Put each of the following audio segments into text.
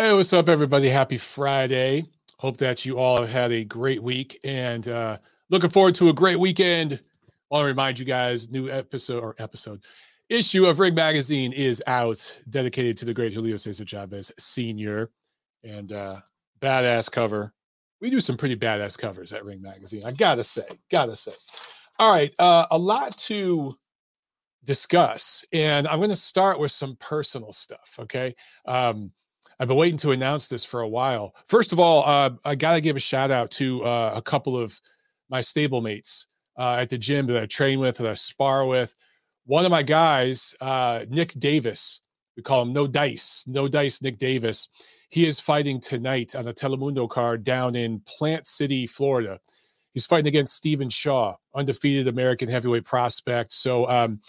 Hey, what's up, everybody? Happy Friday. Hope that you all have had a great week and uh, looking forward to a great weekend. I want to remind you guys, new episode or episode issue of Ring Magazine is out, dedicated to the great Julio Cesar Chavez Sr. and uh, badass cover. We do some pretty badass covers at Ring Magazine. I gotta say, gotta say. All right, uh, a lot to discuss, and I'm going to start with some personal stuff. Okay. Um, I've been waiting to announce this for a while. First of all, uh, I got to give a shout out to uh, a couple of my stablemates uh, at the gym that I train with, that I spar with. One of my guys, uh, Nick Davis, we call him No Dice, No Dice Nick Davis. He is fighting tonight on a Telemundo card down in Plant City, Florida. He's fighting against Stephen Shaw, undefeated American heavyweight prospect. So um,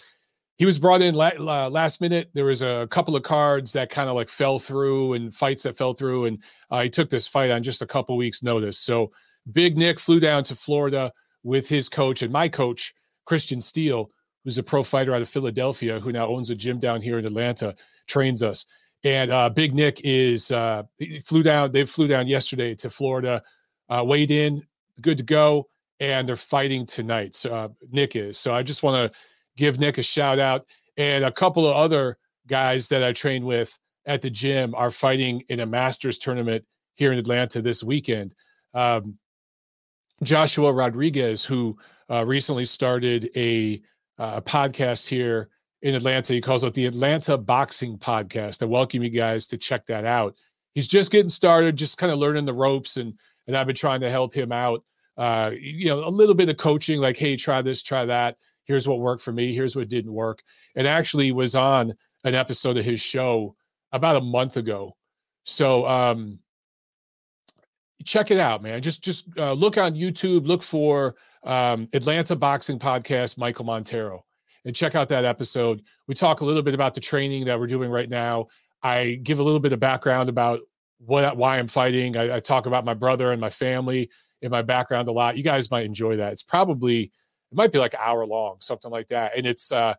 he was brought in la- last minute. There was a couple of cards that kind of like fell through and fights that fell through, and uh, he took this fight on just a couple weeks' notice. So Big Nick flew down to Florida with his coach and my coach Christian Steele, who's a pro fighter out of Philadelphia, who now owns a gym down here in Atlanta, trains us. And uh, Big Nick is uh, flew down. They flew down yesterday to Florida, uh, weighed in, good to go, and they're fighting tonight. So uh, Nick is. So I just want to give Nick a shout out. And a couple of other guys that I train with at the gym are fighting in a Masters tournament here in Atlanta this weekend. Um, Joshua Rodriguez, who uh, recently started a, uh, a podcast here in Atlanta, he calls it the Atlanta Boxing Podcast. I welcome you guys to check that out. He's just getting started, just kind of learning the ropes, and and I've been trying to help him out. Uh, you know, a little bit of coaching, like, hey, try this, try that here's what worked for me here's what didn't work and actually was on an episode of his show about a month ago. So um check it out man. Just just uh, look on youtube look for um atlanta boxing podcast michael montero and check out that episode. We talk a little bit about the training that we're doing right now. I give a little bit of background about what why i'm fighting. I, I talk about my brother and my family in my background a lot. You guys might enjoy that. It's probably it might be like an hour long, something like that. And it's uh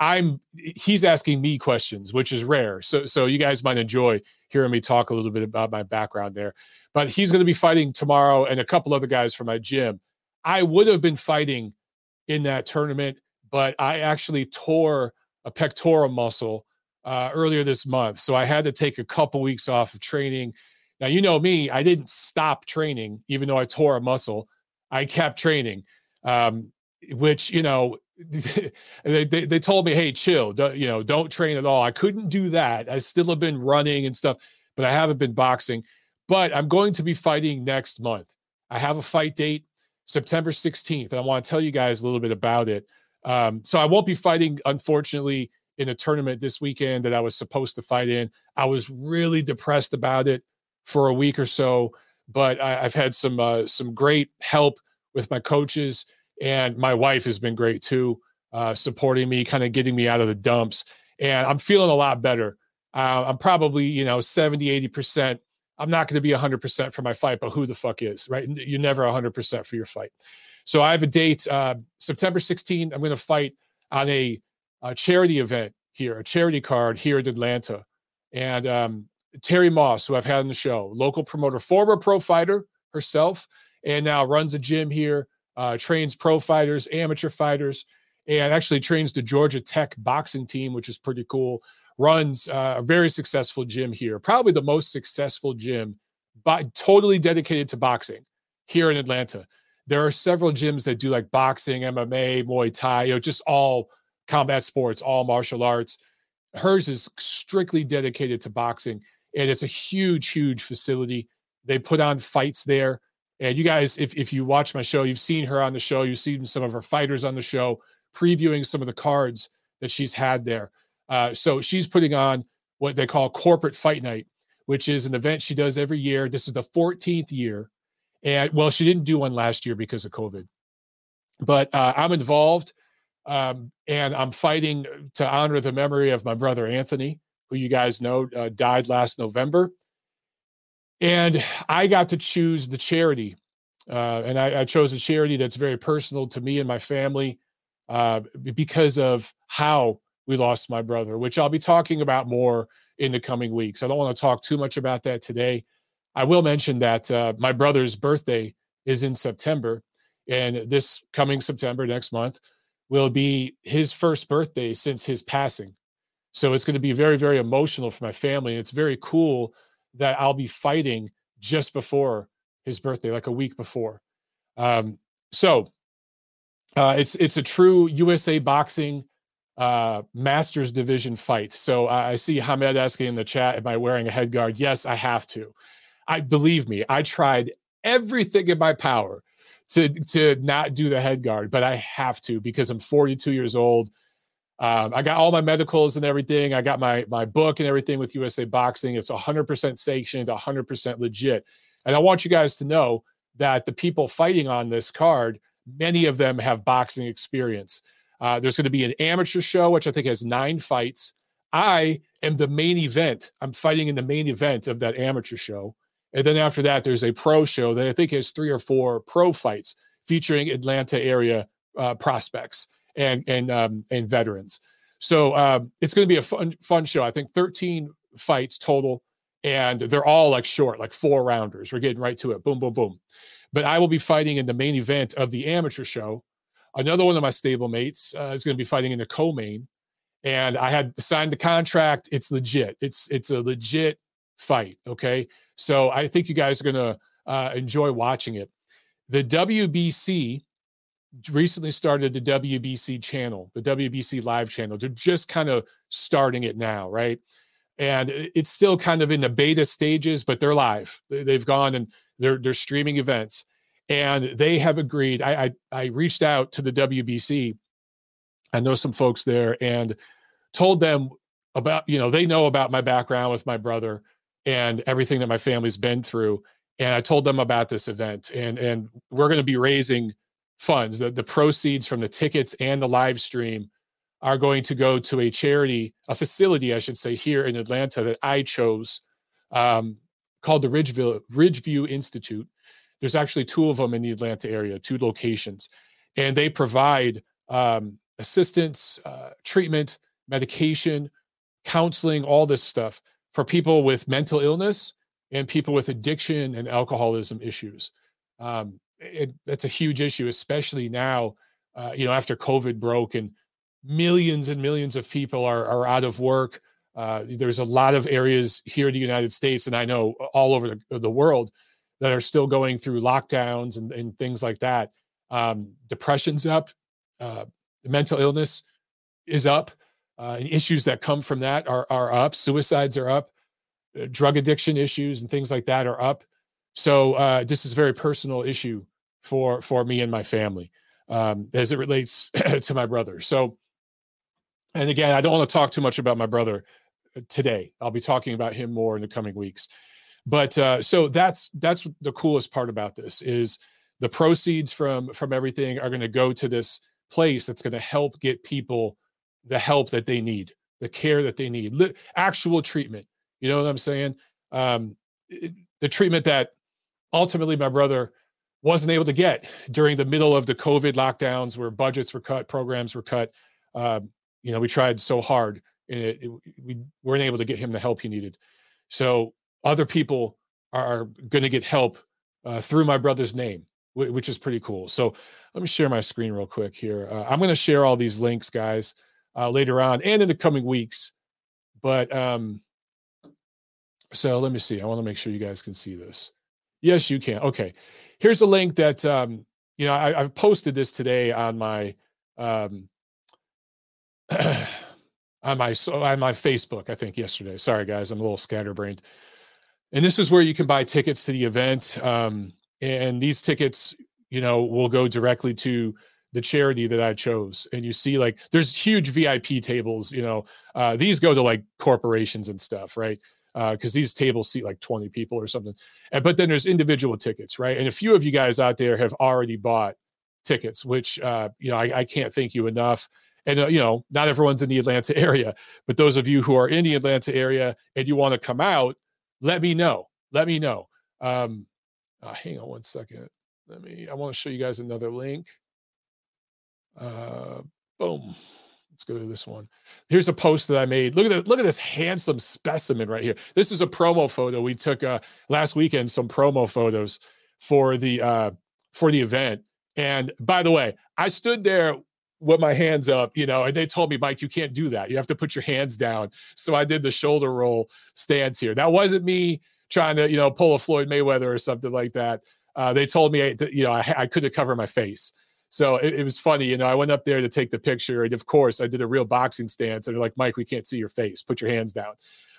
I'm he's asking me questions, which is rare. So so you guys might enjoy hearing me talk a little bit about my background there. But he's going to be fighting tomorrow and a couple other guys from my gym. I would have been fighting in that tournament, but I actually tore a pectoral muscle uh, earlier this month. So I had to take a couple weeks off of training. Now, you know me, I didn't stop training, even though I tore a muscle. I kept training. Um, which you know they, they, they told me hey chill you know don't train at all. I couldn't do that i still have been running and stuff but i haven't been boxing but i'm going to be fighting next month. I have a fight date september 16th and i want to tell you guys a little bit about it um, so i won't be fighting unfortunately in a tournament this weekend that i was supposed to fight in. I was really depressed about it for a week or so but I, have had some uh, some great help with my coaches and my wife has been great too, uh, supporting me, kind of getting me out of the dumps. And I'm feeling a lot better. Uh, I'm probably, you know, 70, 80%. I'm not going to be 100% for my fight, but who the fuck is, right? You're never 100% for your fight. So I have a date, uh, September 16th. I'm going to fight on a, a, charity event here, a charity card here in Atlanta. And um, Terry Moss, who I've had on the show, local promoter, former pro fighter herself, and now runs a gym here uh, trains pro fighters, amateur fighters, and actually trains the Georgia Tech boxing team, which is pretty cool. Runs uh, a very successful gym here, probably the most successful gym, but totally dedicated to boxing here in Atlanta. There are several gyms that do like boxing, MMA, Muay Thai, you know, just all combat sports, all martial arts. Hers is strictly dedicated to boxing, and it's a huge, huge facility. They put on fights there. And you guys, if, if you watch my show, you've seen her on the show, you've seen some of her fighters on the show, previewing some of the cards that she's had there. Uh, so she's putting on what they call corporate fight night, which is an event she does every year. This is the 14th year. And well, she didn't do one last year because of COVID, but uh, I'm involved um, and I'm fighting to honor the memory of my brother Anthony, who you guys know uh, died last November. And I got to choose the charity. Uh, and I, I, chose a charity that's very personal to me and my family uh, because of how we lost my brother, which I'll be talking about more in the coming weeks. I don't want to talk too much about that today. I will mention that uh, my brother's birthday is in September, and this coming September next month will be his first birthday since his passing. So it's going to be very, very emotional for my family. It's very cool that I'll be fighting just before his birthday, like a week before. Um, so uh, it's it's a true USA boxing uh, Masters division fight. So I, I see Hamed asking in the chat, "Am I wearing a head guard?" Yes, I have to. I believe me. I tried everything in my power to to not do the head guard, but I have to because I'm 42 years old. Um, I got all my medicals and everything. I got my my book and everything with USA Boxing. It's 100% sanctioned, 100% legit. And I want you guys to know that the people fighting on this card, many of them have boxing experience. Uh, there's going to be an amateur show, which I think has nine fights. I am the main event. I'm fighting in the main event of that amateur show. And then after that, there's a pro show that I think has three or four pro fights featuring Atlanta area uh, prospects and and um, and veterans. So um, it's going to be a fun fun show. I think 13 fights total, and they're all like short, like four rounders. We're getting right to it. Boom, boom, boom. But I will be fighting in the main event of the amateur show. Another one of my stable mates uh, is going to be fighting in the co-main, and I had signed the contract. It's legit. It's it's a legit fight. Okay, so I think you guys are going to uh, enjoy watching it. The WBC recently started the WBC channel, the WBC live channel. They're just kind of starting it now, right? And it's still kind of in the beta stages, but they're live. They've gone and they're they're streaming events, and they have agreed. I I, I reached out to the WBC. I know some folks there and told them about you know they know about my background with my brother and everything that my family's been through and i told them about this event and and we're going to be raising funds the, the proceeds from the tickets and the live stream are going to go to a charity a facility i should say here in atlanta that i chose um, called the ridgeville ridgeview institute there's actually two of them in the atlanta area two locations and they provide um, assistance uh, treatment medication counseling all this stuff for people with mental illness and people with addiction and alcoholism issues. Um, it, it's a huge issue, especially now, uh, you know, after COVID broke and millions and millions of people are, are out of work. Uh, there's a lot of areas here in the United States, and I know all over the, the world, that are still going through lockdowns and, and things like that. Um, depression's up, uh, mental illness is up uh, and issues that come from that are are up. Suicides are up, uh, drug addiction issues and things like that are up. So uh, this is a very personal issue for for me and my family um, as it relates to my brother. So, and again, I don't want to talk too much about my brother uh, today. I'll be talking about him more in the coming weeks. But uh, so that's that's the coolest part about this is the proceeds from from everything are going to go to this place that's going to help get people the help that they need, the care that they need, actual treatment. You know what I'm saying? Um, it, the treatment that ultimately my brother wasn't able to get during the middle of the COVID lockdowns, where budgets were cut, programs were cut. Um, you know, we tried so hard, and it, it, we weren't able to get him the help he needed. So other people are going to get help uh, through my brother's name, which is pretty cool. So let me share my screen real quick here. Uh, I'm going to share all these links, guys uh, later on and in the coming weeks. But um, so let me see. I want to make sure you guys can see this. Yes, you can. Okay. Here's a link that um, you know I, have posted this today on my um, on my so on my Facebook. I think yesterday. Sorry, guys, I'm a little scatterbrained. And this is where you can buy tickets to the event. Um, and these tickets, you know, will go directly to the charity that I chose, and you see like there's huge VIP tables. You know, uh, these go to like corporations and stuff, right? Because uh, these tables seat like 20 people or something. And, but then there's individual tickets, right? And a few of you guys out there have already bought tickets, which uh, you know I, I can't thank you enough. And uh, you know, not everyone's in the Atlanta area, but those of you who are in the Atlanta area and you want to come out, let me know. Let me know. Um, uh, hang on one second. Let me. I want to show you guys another link. Uh, boom. Let's go to this one. Here's a post that I made. Look at. Look at this handsome specimen right here. This is a promo photo. We took uh, last weekend some promo photos for the uh, for the event. And by the way, I stood there with my hands up, you know, and they told me, Mike, you can't do that. You have to put your hands down. So I did the shoulder roll stance here. That wasn't me trying to, you know, pull a Floyd Mayweather or something like that. Uh, they told me, you know, I, I couldn't cover my face. So it, it, was funny, you know. I went up there to take the picture, and of course, I did a real boxing stance. And they're like, "Mike, we can't see your face. Put your hands down."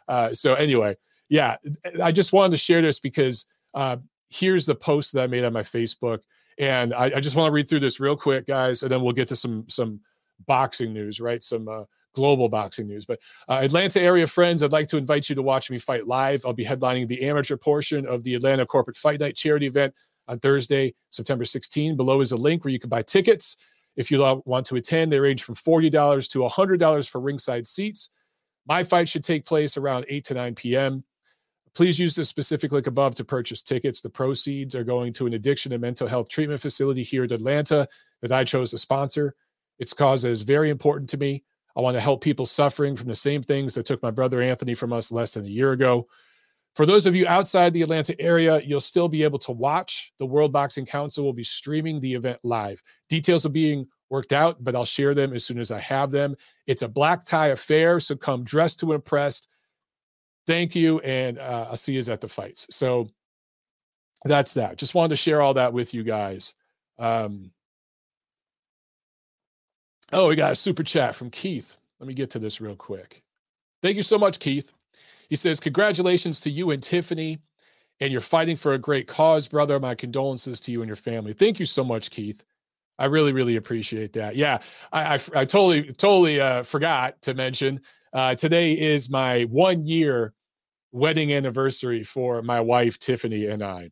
Uh, so anyway, yeah, I just wanted to share this because uh, here's the post that I made on my Facebook, and I, I just want to read through this real quick, guys, and then we'll get to some some boxing news, right? Some uh, global boxing news. But uh, Atlanta area friends, I'd like to invite you to watch me fight live. I'll be headlining the amateur portion of the Atlanta Corporate Fight Night charity event on Thursday, September 16. Below is a link where you can buy tickets. If you want to attend, they range from $40 to $100 for ringside seats. My fight should take place around 8 to 9 p.m. Please use the specific link above to purchase tickets. The proceeds are going to an addiction and mental health treatment facility here in Atlanta that I chose to sponsor. Its cause is very important to me. I want to help people suffering from the same things that took my brother Anthony from us less than a year ago. For those of you outside the Atlanta area, you'll still be able to watch. The World Boxing Council will be streaming the event live. Details are being worked out, but I'll share them as soon as I have them. It's a black tie affair, so come dressed to impress. Thank you, and uh, I'll see you at the fights. So that's that. Just wanted to share all that with you guys. Um, oh, we got a super chat from Keith. Let me get to this real quick. Thank you so much, Keith. He says, Congratulations to you and Tiffany, and you're fighting for a great cause, brother. My condolences to you and your family. Thank you so much, Keith. I really, really appreciate that. Yeah, I, I, I totally, totally uh, forgot to mention uh, today is my one year wedding anniversary for my wife Tiffany and I.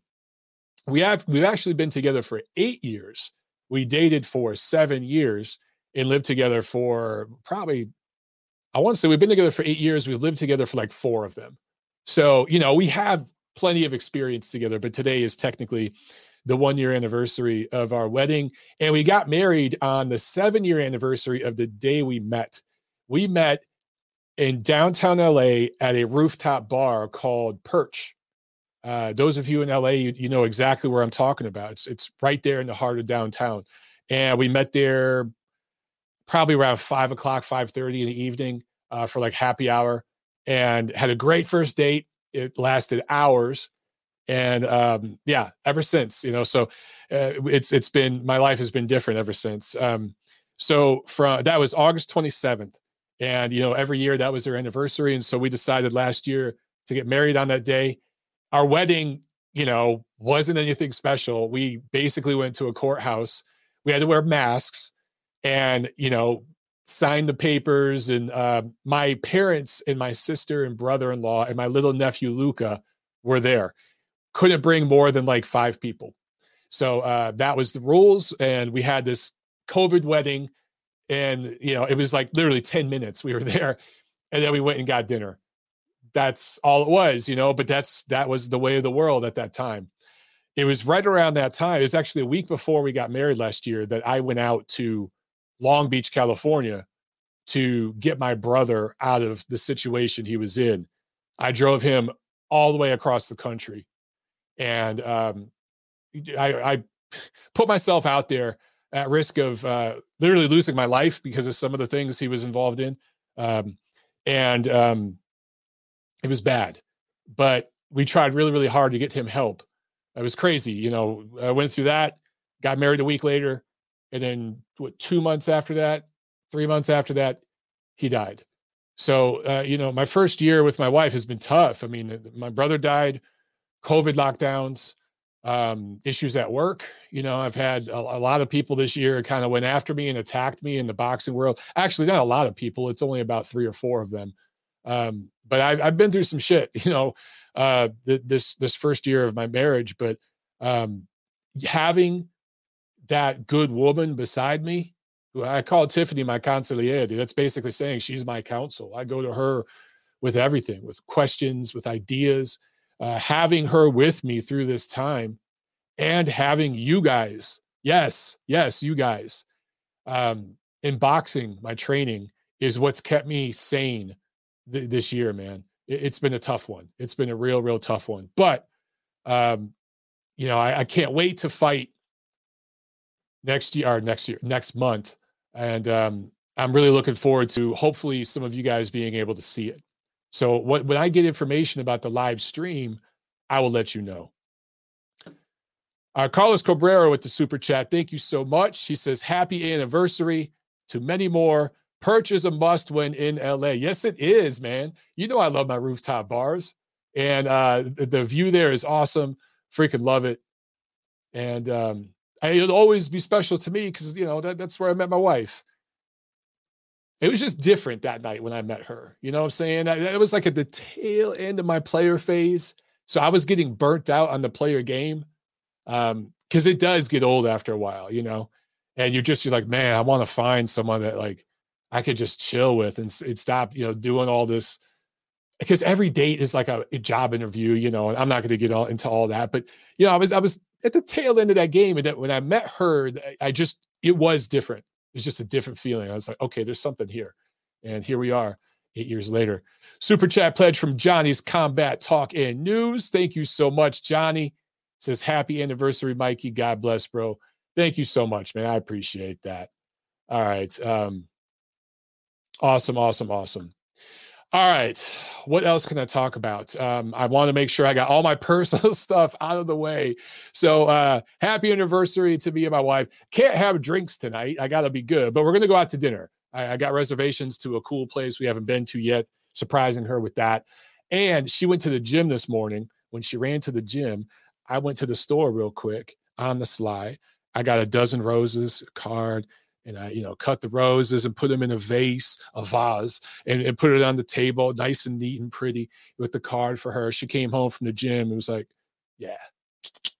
We have we've actually been together for eight years. We dated for seven years and lived together for probably I want to say we've been together for eight years. We've lived together for like four of them. So, you know, we have plenty of experience together, but today is technically the one year anniversary of our wedding. And we got married on the seven year anniversary of the day we met. We met in downtown LA at a rooftop bar called Perch. Uh, those of you in LA, you, you know exactly where I'm talking about. It's, it's right there in the heart of downtown. And we met there probably around five o'clock, five thirty in the evening uh, for like happy hour, and had a great first date. It lasted hours, and um, yeah, ever since you know. So uh, it's it's been my life has been different ever since. Um, so from that was August twenty seventh, and you know every year that was their anniversary, and so we decided last year to get married on that day. Our wedding, you know, wasn't anything special. We basically went to a courthouse. We had to wear masks and you know signed the papers and uh, my parents and my sister and brother-in-law and my little nephew luca were there. Couldn't bring more than like five people. So uh, that was the rules and we had this covid wedding and you know it was like literally 10 minutes we were there and then we went and got dinner. That's all it was you know but that's that was the way of the world at that time. It was right around that time it was actually a week before we got married last year that i went out to Long Beach, California, to get my brother out of the situation he was in. I drove him all the way across the country, and um, I, I, put myself out there at risk of uh, literally losing my life because of some of the things he was involved in, um, and um, it was bad. But we tried really, really hard to get him help. It was crazy, you know. I went through that, got married a week later, and then what two months after that three months after that he died. So uh, you know my first year with my wife has been tough. I mean my brother died covid lockdowns um, issues at work. You know i've had a, a lot of people this year kind of went after me and attacked me in the boxing world. Actually not a lot of people it's only about three or four of them. Um, but I've, I've been through some shit you know uh, th- this this first year of my marriage but um, having that good woman beside me, who I call Tiffany my consigliere. That's basically saying she's my counsel. I go to her with everything, with questions, with ideas. Uh, having her with me through this time and having you guys, yes, yes, you guys, um, in boxing, my training, is what's kept me sane th- this year, man. It, has been a tough one. It's been a real, real tough one. But, um, you know, I, I can't wait to fight next year or next year, next month. And um, I'm really looking forward to hopefully some of you guys being able to see it. So what, when I get information about the live stream, I will let you know. Uh, Carlos Cabrera with the super chat. Thank you so much. He says, Happy anniversary to many more. Perch is a must when in LA. Yes, it is, man. You know, I love my rooftop bars, and uh, the, the view there is awesome. Freaking love it. And um, It'll always be special to me because, you know, that, that's where I met my wife. It was just different that night when I met her. You know what I'm saying? It was like at the tail end of my player phase. So I was getting burnt out on the player game um because it does get old after a while you know and you're just you're like man i want to find someone that like i could just chill with and, and stop you know doing all this because every date is like a, a job interview you know and i'm not going to get all into all that but you know i was i was at the tail end of that game and that when i met her i just it was different it's just a different feeling i was like okay there's something here and here we are eight years later super chat pledge from johnny's combat talk and news thank you so much johnny says happy anniversary, Mikey. God bless, bro. Thank you so much, man. I appreciate that. All right. Um, awesome, awesome, awesome. All right. What else can I talk about? Um, I want to make sure I got all my personal stuff out of the way. So, uh, happy anniversary to me and my wife. Can't have drinks tonight. I got to be good, but we're going to go out to dinner. I, I got reservations to a cool place we haven't been to yet, surprising her with that. And she went to the gym this morning. When she ran to the gym, I went to the store real quick on the slide. I got a dozen roses, card, and I, you know, cut the roses and put them in a vase, a vase, and, and put it on the table, nice and neat and pretty with the card for her. She came home from the gym and was like, "Yeah."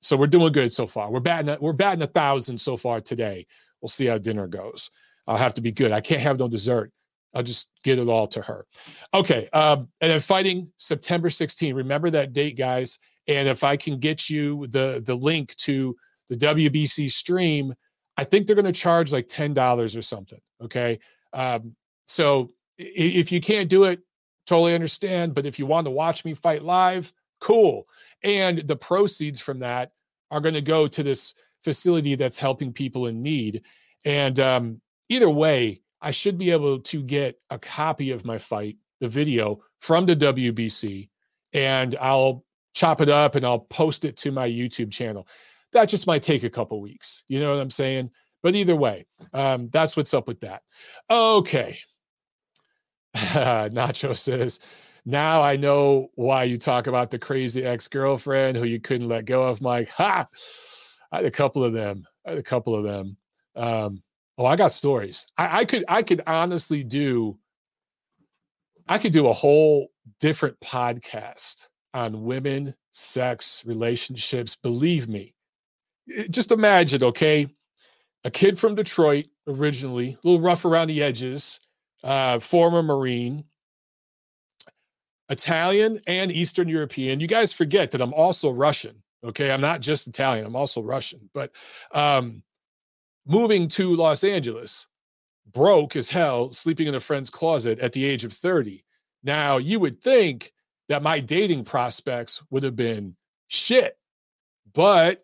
So we're doing good so far. We're batting, we're batting a thousand so far today. We'll see how dinner goes. I'll have to be good. I can't have no dessert. I'll just get it all to her. Okay. Um, and then fighting September 16. Remember that date, guys. And if I can get you the the link to the WBC stream, I think they're going to charge like ten dollars or something. Okay, um, so if you can't do it, totally understand. But if you want to watch me fight live, cool. And the proceeds from that are going to go to this facility that's helping people in need. And um, either way, I should be able to get a copy of my fight, the video from the WBC, and I'll chop it up and I'll post it to my YouTube channel. That just might take a couple weeks. You know what I'm saying? But either way, um, that's what's up with that. Okay. Nacho says, now I know why you talk about the crazy ex girlfriend who you couldn't let go of, Mike. Ha! I had a couple of them. I had a couple of them. Um, oh, I got stories. I, I could, I could honestly do, I could do a whole different podcast on women, sex, relationships. Believe me. Just imagine, okay? A kid from Detroit originally, a little rough around the edges, uh, former Marine, Italian and Eastern European. You guys forget that I'm also Russian. Okay. I'm not just Italian, I'm also Russian. But um, moving to Los Angeles, broke as hell, sleeping in a friend's closet at the age of 30. Now, you would think that my dating prospects would have been shit. But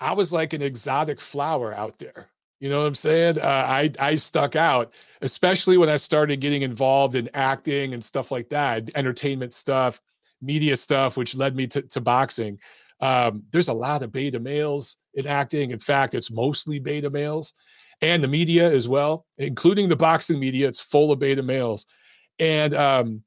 I was like an exotic flower out there. You know what I'm saying? Uh, I I stuck out, especially when I started getting involved in acting and stuff like that, entertainment stuff, media stuff, which led me to, to boxing. Um, there's a lot of beta males in acting. In fact, it's mostly beta males, and the media as well, including the boxing media. It's full of beta males, and um,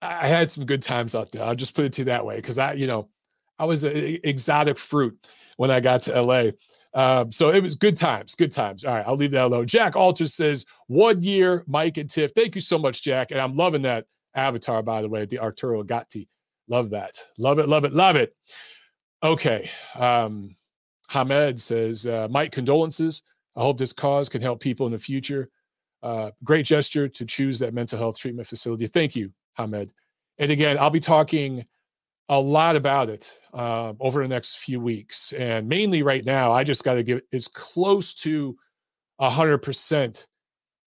I had some good times out there. I'll just put it to you that way because I, you know, I was an exotic fruit when I got to LA. Um, so it was good times, good times. All right, I'll leave that alone. Jack Alter says, one year, Mike and Tiff. Thank you so much, Jack. And I'm loving that avatar, by the way, the Arturo Gatti. Love that. Love it, love it, love it. Okay. Um, Hamed says, uh, Mike, condolences. I hope this cause can help people in the future. Uh, great gesture to choose that mental health treatment facility. Thank you, Hamed. And again, I'll be talking a lot about it uh, over the next few weeks. And mainly right now, I just got to get as close to 100%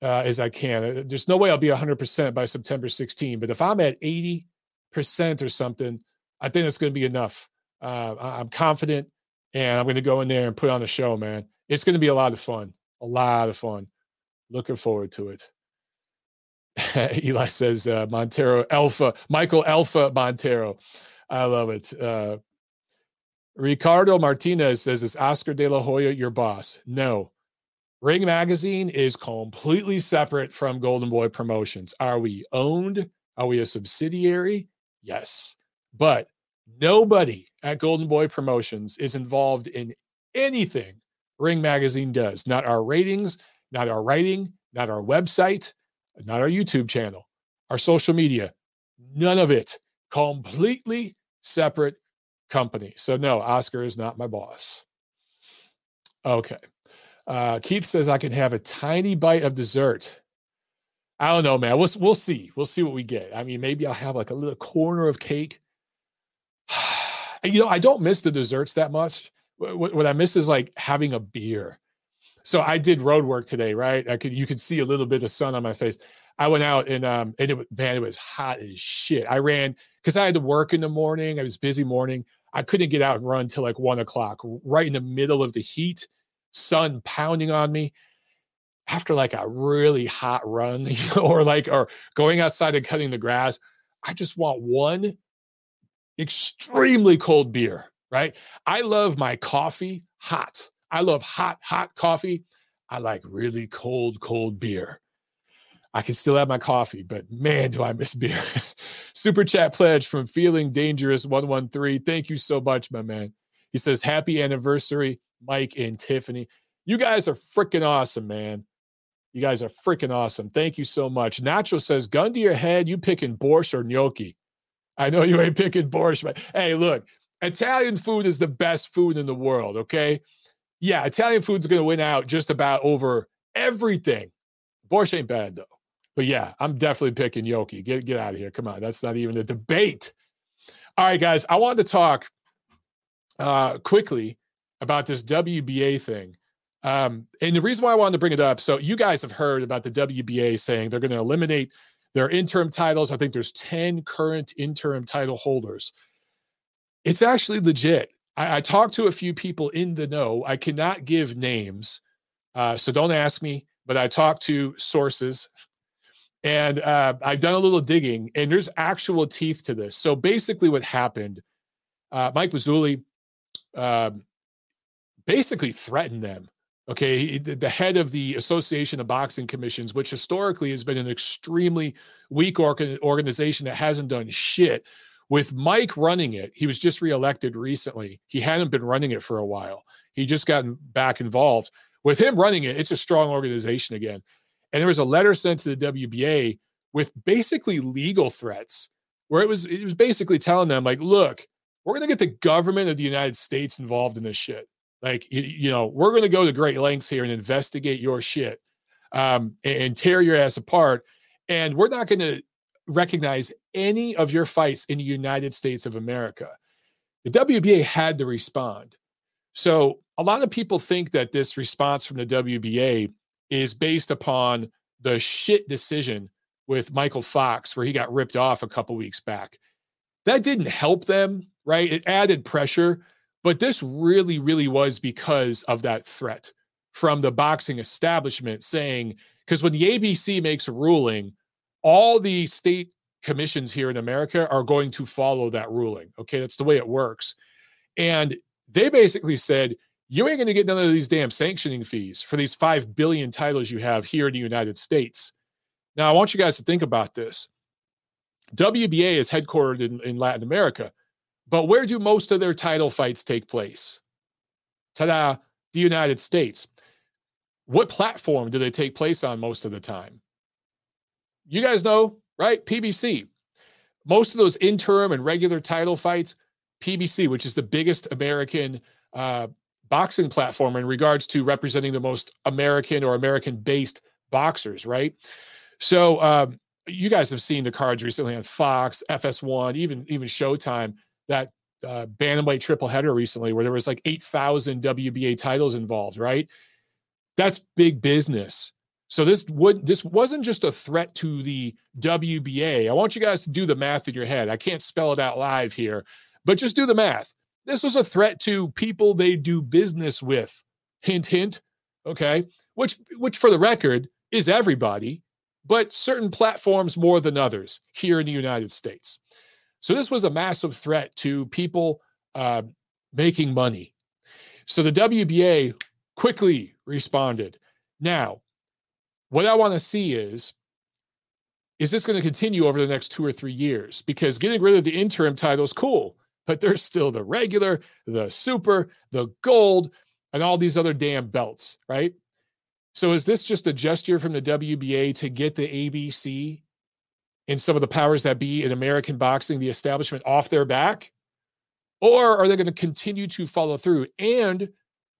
uh, as I can. Uh, there's no way I'll be 100% by September 16, but if I'm at 80% or something, I think it's going to be enough. Uh, I'm confident and I'm going to go in there and put on a show, man. It's going to be a lot of fun. A lot of fun. Looking forward to it. Eli says uh, Montero Alpha, Michael Alpha Montero. I love it. Uh, Ricardo Martinez says, Is Oscar de la Hoya your boss? No. Ring Magazine is completely separate from Golden Boy Promotions. Are we owned? Are we a subsidiary? Yes. But nobody at Golden Boy Promotions is involved in anything Ring Magazine does. Not our ratings, not our writing, not our website, not our YouTube channel, our social media. None of it. Completely separate company. So, no, Oscar is not my boss. Okay. Uh, Keith says I can have a tiny bite of dessert. I don't know, man. We'll we'll see. We'll see what we get. I mean, maybe I'll have like a little corner of cake. you know, I don't miss the desserts that much. What, what I miss is like having a beer. So I did road work today, right? I could you could see a little bit of sun on my face. I went out and um and it man, it was hot as shit. I ran because I had to work in the morning. I was busy morning. I couldn't get out and run till like one o'clock, right in the middle of the heat sun pounding on me after like a really hot run or like or going outside and cutting the grass i just want one extremely cold beer right i love my coffee hot i love hot hot coffee i like really cold cold beer i can still have my coffee but man do i miss beer super chat pledge from feeling dangerous 113 thank you so much my man he says happy anniversary Mike and Tiffany. You guys are freaking awesome, man. You guys are freaking awesome. Thank you so much. Nacho says, gun to your head, you picking borscht or gnocchi. I know you ain't picking borscht, but hey, look, Italian food is the best food in the world, okay? Yeah, Italian food's going to win out just about over everything. Borscht ain't bad, though. But yeah, I'm definitely picking gnocchi. Get, get out of here. Come on. That's not even a debate. All right, guys, I wanted to talk uh, quickly about this WBA thing. Um, and the reason why I wanted to bring it up, so you guys have heard about the WBA saying they're going to eliminate their interim titles. I think there's 10 current interim title holders. It's actually legit. I, I talked to a few people in the know. I cannot give names, uh, so don't ask me, but I talked to sources and uh, I've done a little digging, and there's actual teeth to this. So basically, what happened, uh, Mike Mazzulli, um, basically threatened them. Okay, the head of the Association of Boxing Commissions, which historically has been an extremely weak organization that hasn't done shit. With Mike running it, he was just reelected recently. He hadn't been running it for a while. He just gotten back involved. With him running it, it's a strong organization again. And there was a letter sent to the WBA with basically legal threats, where it was it was basically telling them like, look, we're going to get the government of the United States involved in this shit. Like, you, you know, we're going to go to great lengths here and investigate your shit um, and tear your ass apart. And we're not going to recognize any of your fights in the United States of America. The WBA had to respond. So a lot of people think that this response from the WBA is based upon the shit decision with Michael Fox, where he got ripped off a couple weeks back. That didn't help them, right? It added pressure. But this really, really was because of that threat from the boxing establishment saying, because when the ABC makes a ruling, all the state commissions here in America are going to follow that ruling. Okay, that's the way it works. And they basically said, you ain't going to get none of these damn sanctioning fees for these 5 billion titles you have here in the United States. Now, I want you guys to think about this. WBA is headquartered in, in Latin America. But where do most of their title fights take place? Ta da, the United States. What platform do they take place on most of the time? You guys know, right? PBC. Most of those interim and regular title fights, PBC, which is the biggest American uh, boxing platform in regards to representing the most American or American based boxers, right? So, um, you guys have seen the cards recently on Fox, FS1, even even Showtime that uh, bantamweight triple header recently where there was like 8,000 WBA titles involved, right? That's big business. So this would this wasn't just a threat to the WBA. I want you guys to do the math in your head. I can't spell it out live here, but just do the math. This was a threat to people they do business with. Hint hint. Okay? Which which for the record is everybody, but certain platforms more than others here in the United States. So this was a massive threat to people uh, making money. So the WBA quickly responded. Now, what I want to see is is this going to continue over the next two or three years? Because getting rid of the interim title is cool, but there's still the regular, the super, the gold, and all these other damn belts, right? So is this just a gesture from the WBA to get the ABC and some of the powers that be in American boxing, the establishment, off their back? Or are they going to continue to follow through? And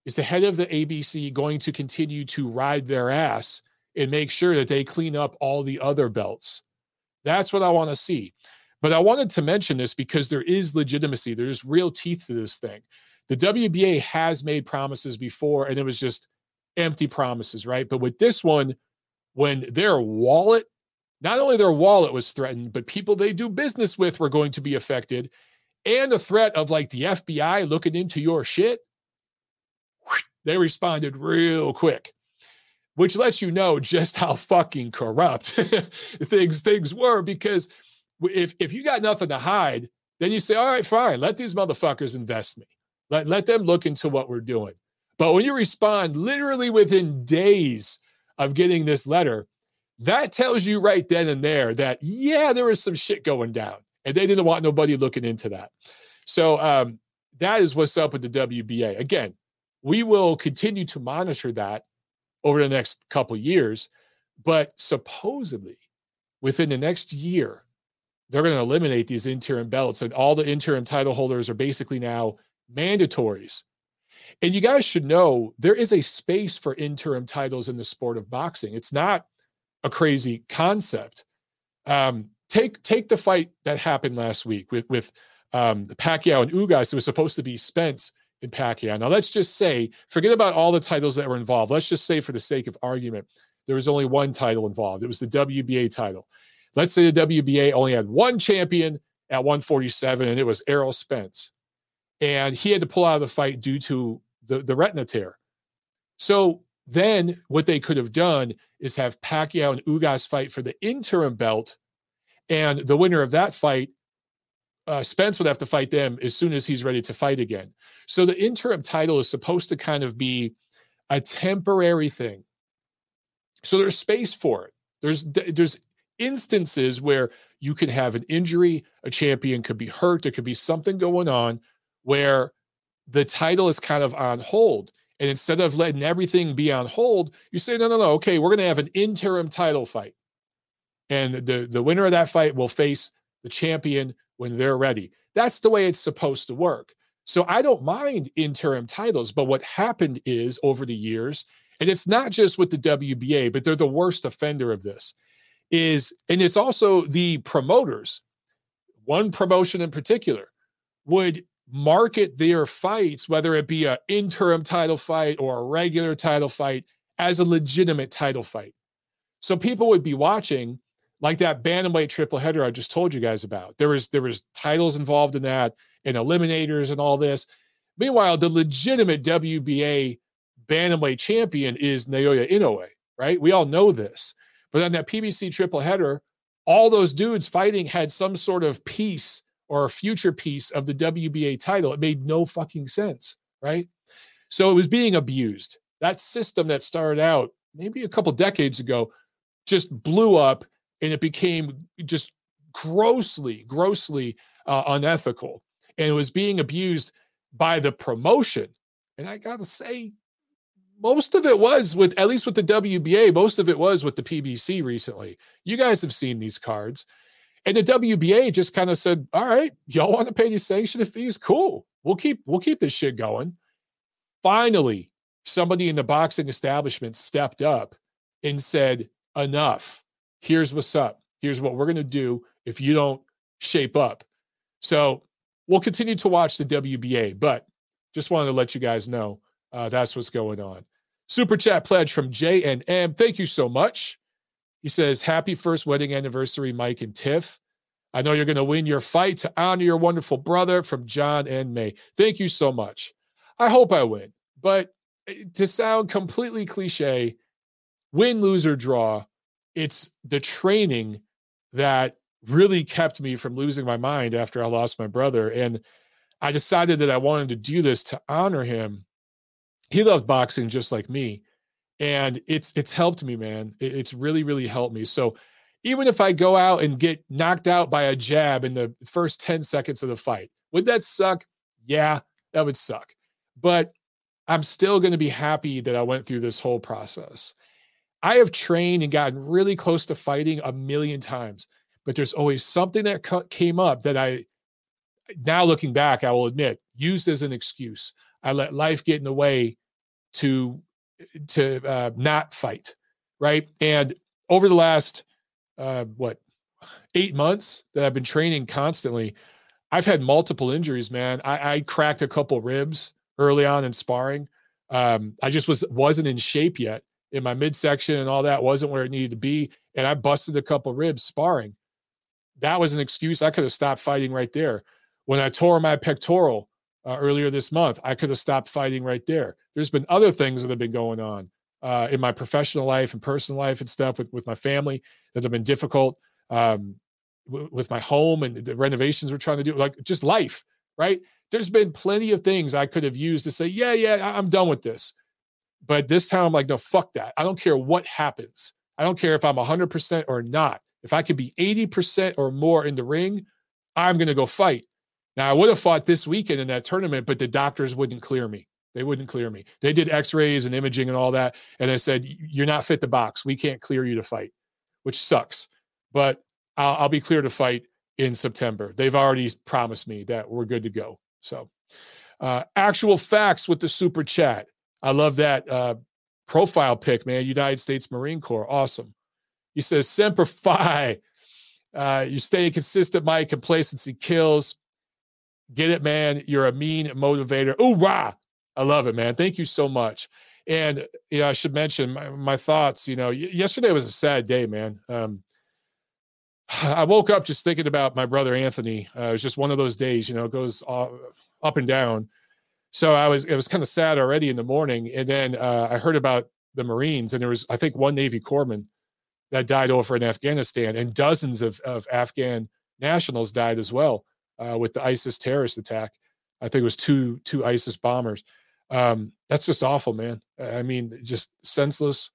is the head of the ABC going to continue to ride their ass and make sure that they clean up all the other belts. That's what I want to see. But I wanted to mention this because there is legitimacy, there's real teeth to this thing. The WBA has made promises before, and it was just empty promises, right? But with this one, when their wallet, not only their wallet was threatened, but people they do business with were going to be affected, and a threat of like the FBI looking into your shit, they responded real quick which lets you know just how fucking corrupt things things were. Because if if you got nothing to hide, then you say, all right, fine, let these motherfuckers invest me. Let let them look into what we're doing. But when you respond literally within days of getting this letter, that tells you right then and there that yeah, there was some shit going down, and they didn't want nobody looking into that. So um, that is what's up with the WBA. Again, we will continue to monitor that over the next couple years. But supposedly, within the next year, they're going to eliminate these interim belts, and all the interim title holders are basically now mandatories. And you guys should know there is a space for interim titles in the sport of boxing. It's not a crazy concept. Um, take take the fight that happened last week with with um, Pacquiao and Ugas. It was supposed to be Spence in Pacquiao. Now, let's just say, forget about all the titles that were involved. Let's just say, for the sake of argument, there was only one title involved. It was the WBA title. Let's say the WBA only had one champion at 147, and it was Errol Spence. And he had to pull out of the fight due to the, the retina tear. So then what they could have done is have Pacquiao and Ugas fight for the interim belt. And the winner of that fight uh, Spence would have to fight them as soon as he's ready to fight again. So the interim title is supposed to kind of be a temporary thing. So there's space for it. There's there's instances where you can have an injury, a champion could be hurt, there could be something going on where the title is kind of on hold. And instead of letting everything be on hold, you say, no, no, no, okay, we're going to have an interim title fight. And the, the winner of that fight will face the champion when they're ready. That's the way it's supposed to work. So I don't mind interim titles, but what happened is over the years, and it's not just with the WBA, but they're the worst offender of this, is, and it's also the promoters. One promotion in particular would market their fights, whether it be an interim title fight or a regular title fight, as a legitimate title fight. So people would be watching like that bantamweight triple header I just told you guys about. There was there was titles involved in that and eliminators and all this. Meanwhile, the legitimate WBA bantamweight champion is Naoya Inoue, right? We all know this. But on that PBC triple header, all those dudes fighting had some sort of piece or a future piece of the WBA title. It made no fucking sense, right? So it was being abused. That system that started out maybe a couple decades ago just blew up and it became just grossly, grossly uh, unethical. And it was being abused by the promotion. And I got to say, most of it was with, at least with the WBA, most of it was with the PBC recently. You guys have seen these cards. And the WBA just kind of said, all right, y'all want to pay these sanction fees? Cool. We'll keep, we'll keep this shit going. Finally, somebody in the boxing establishment stepped up and said, enough here's what's up. Here's what we're going to do if you don't shape up. So we'll continue to watch the WBA, but just wanted to let you guys know uh, that's what's going on. Super chat pledge from J and M. Thank you so much. He says, Happy first wedding anniversary, Mike and Tiff. I know you're going to win your fight to honor your wonderful brother from John and May. Thank you so much. I hope I win. But eh, to sound completely cliche, win, lose, or draw, it's the training that really kept me from losing my mind after I lost my brother. And I decided that I wanted to do this to honor him. He loved boxing just like me and it's it's helped me man. It's really really helped me. So even if i go out and get knocked out by a jab in the first 10 seconds of the fight would that suck? Yeah that would suck. But i'm still going to be happy that i went through this whole process. I have trained and gotten really close to fighting a million times but there's always something that came up that i now looking back i will admit used as an excuse i let life get in the way to to uh, not fight, right? And over the last uh, what eight months that I've been training constantly, I've had multiple injuries. Man, I, I cracked a couple ribs early on in sparring. Um, I just was wasn't in shape yet in my midsection and all that wasn't where it needed to be, and I busted a couple ribs sparring. That was an excuse. I could have stopped fighting right there. When I tore my pectoral uh, earlier this month, I could have stopped fighting right there there's been other things that have been going on uh, in my professional life and personal life and stuff with, with my family that have been difficult um, w- with my home and the renovations we're trying to do, like just life, right? There's been plenty of things I could have used to say, yeah, yeah, I'm done with this. But this time I'm like, no, fuck that. I don't care what happens. I don't care if I'm 100% or not. If I could be 80% or more in the ring, I'm going to go fight. Now, I would have fought this weekend in that tournament, but the doctors wouldn't clear me. They wouldn't clear me. They did x-rays and imaging and all that. And they said, you're not fit to box. We can't clear you to fight, which sucks. But I'll, I'll be clear to fight in September. They've already promised me that we're good to go. So uh, actual facts with the super chat. I love that uh, profile pic, man. United States Marine Corps. Awesome. He says, Semper Fi. Uh, you stay consistent, Mike. Complacency kills. Get it, man. You're a mean motivator. Ooh, rah. I love it, man. Thank you so much. And yeah, I should mention my, my thoughts. You know, y- yesterday was a sad day, man. Um, I woke up just thinking about my brother Anthony. Uh, it was just one of those days, you know, it goes up and down. So I was, it was kind of sad already in the morning, and then uh, I heard about the Marines, and there was, I think, one Navy corpsman that died over in Afghanistan, and dozens of of Afghan nationals died as well uh, with the ISIS terrorist attack. I think it was two two ISIS bombers um, that's just awful, man. I mean, just senseless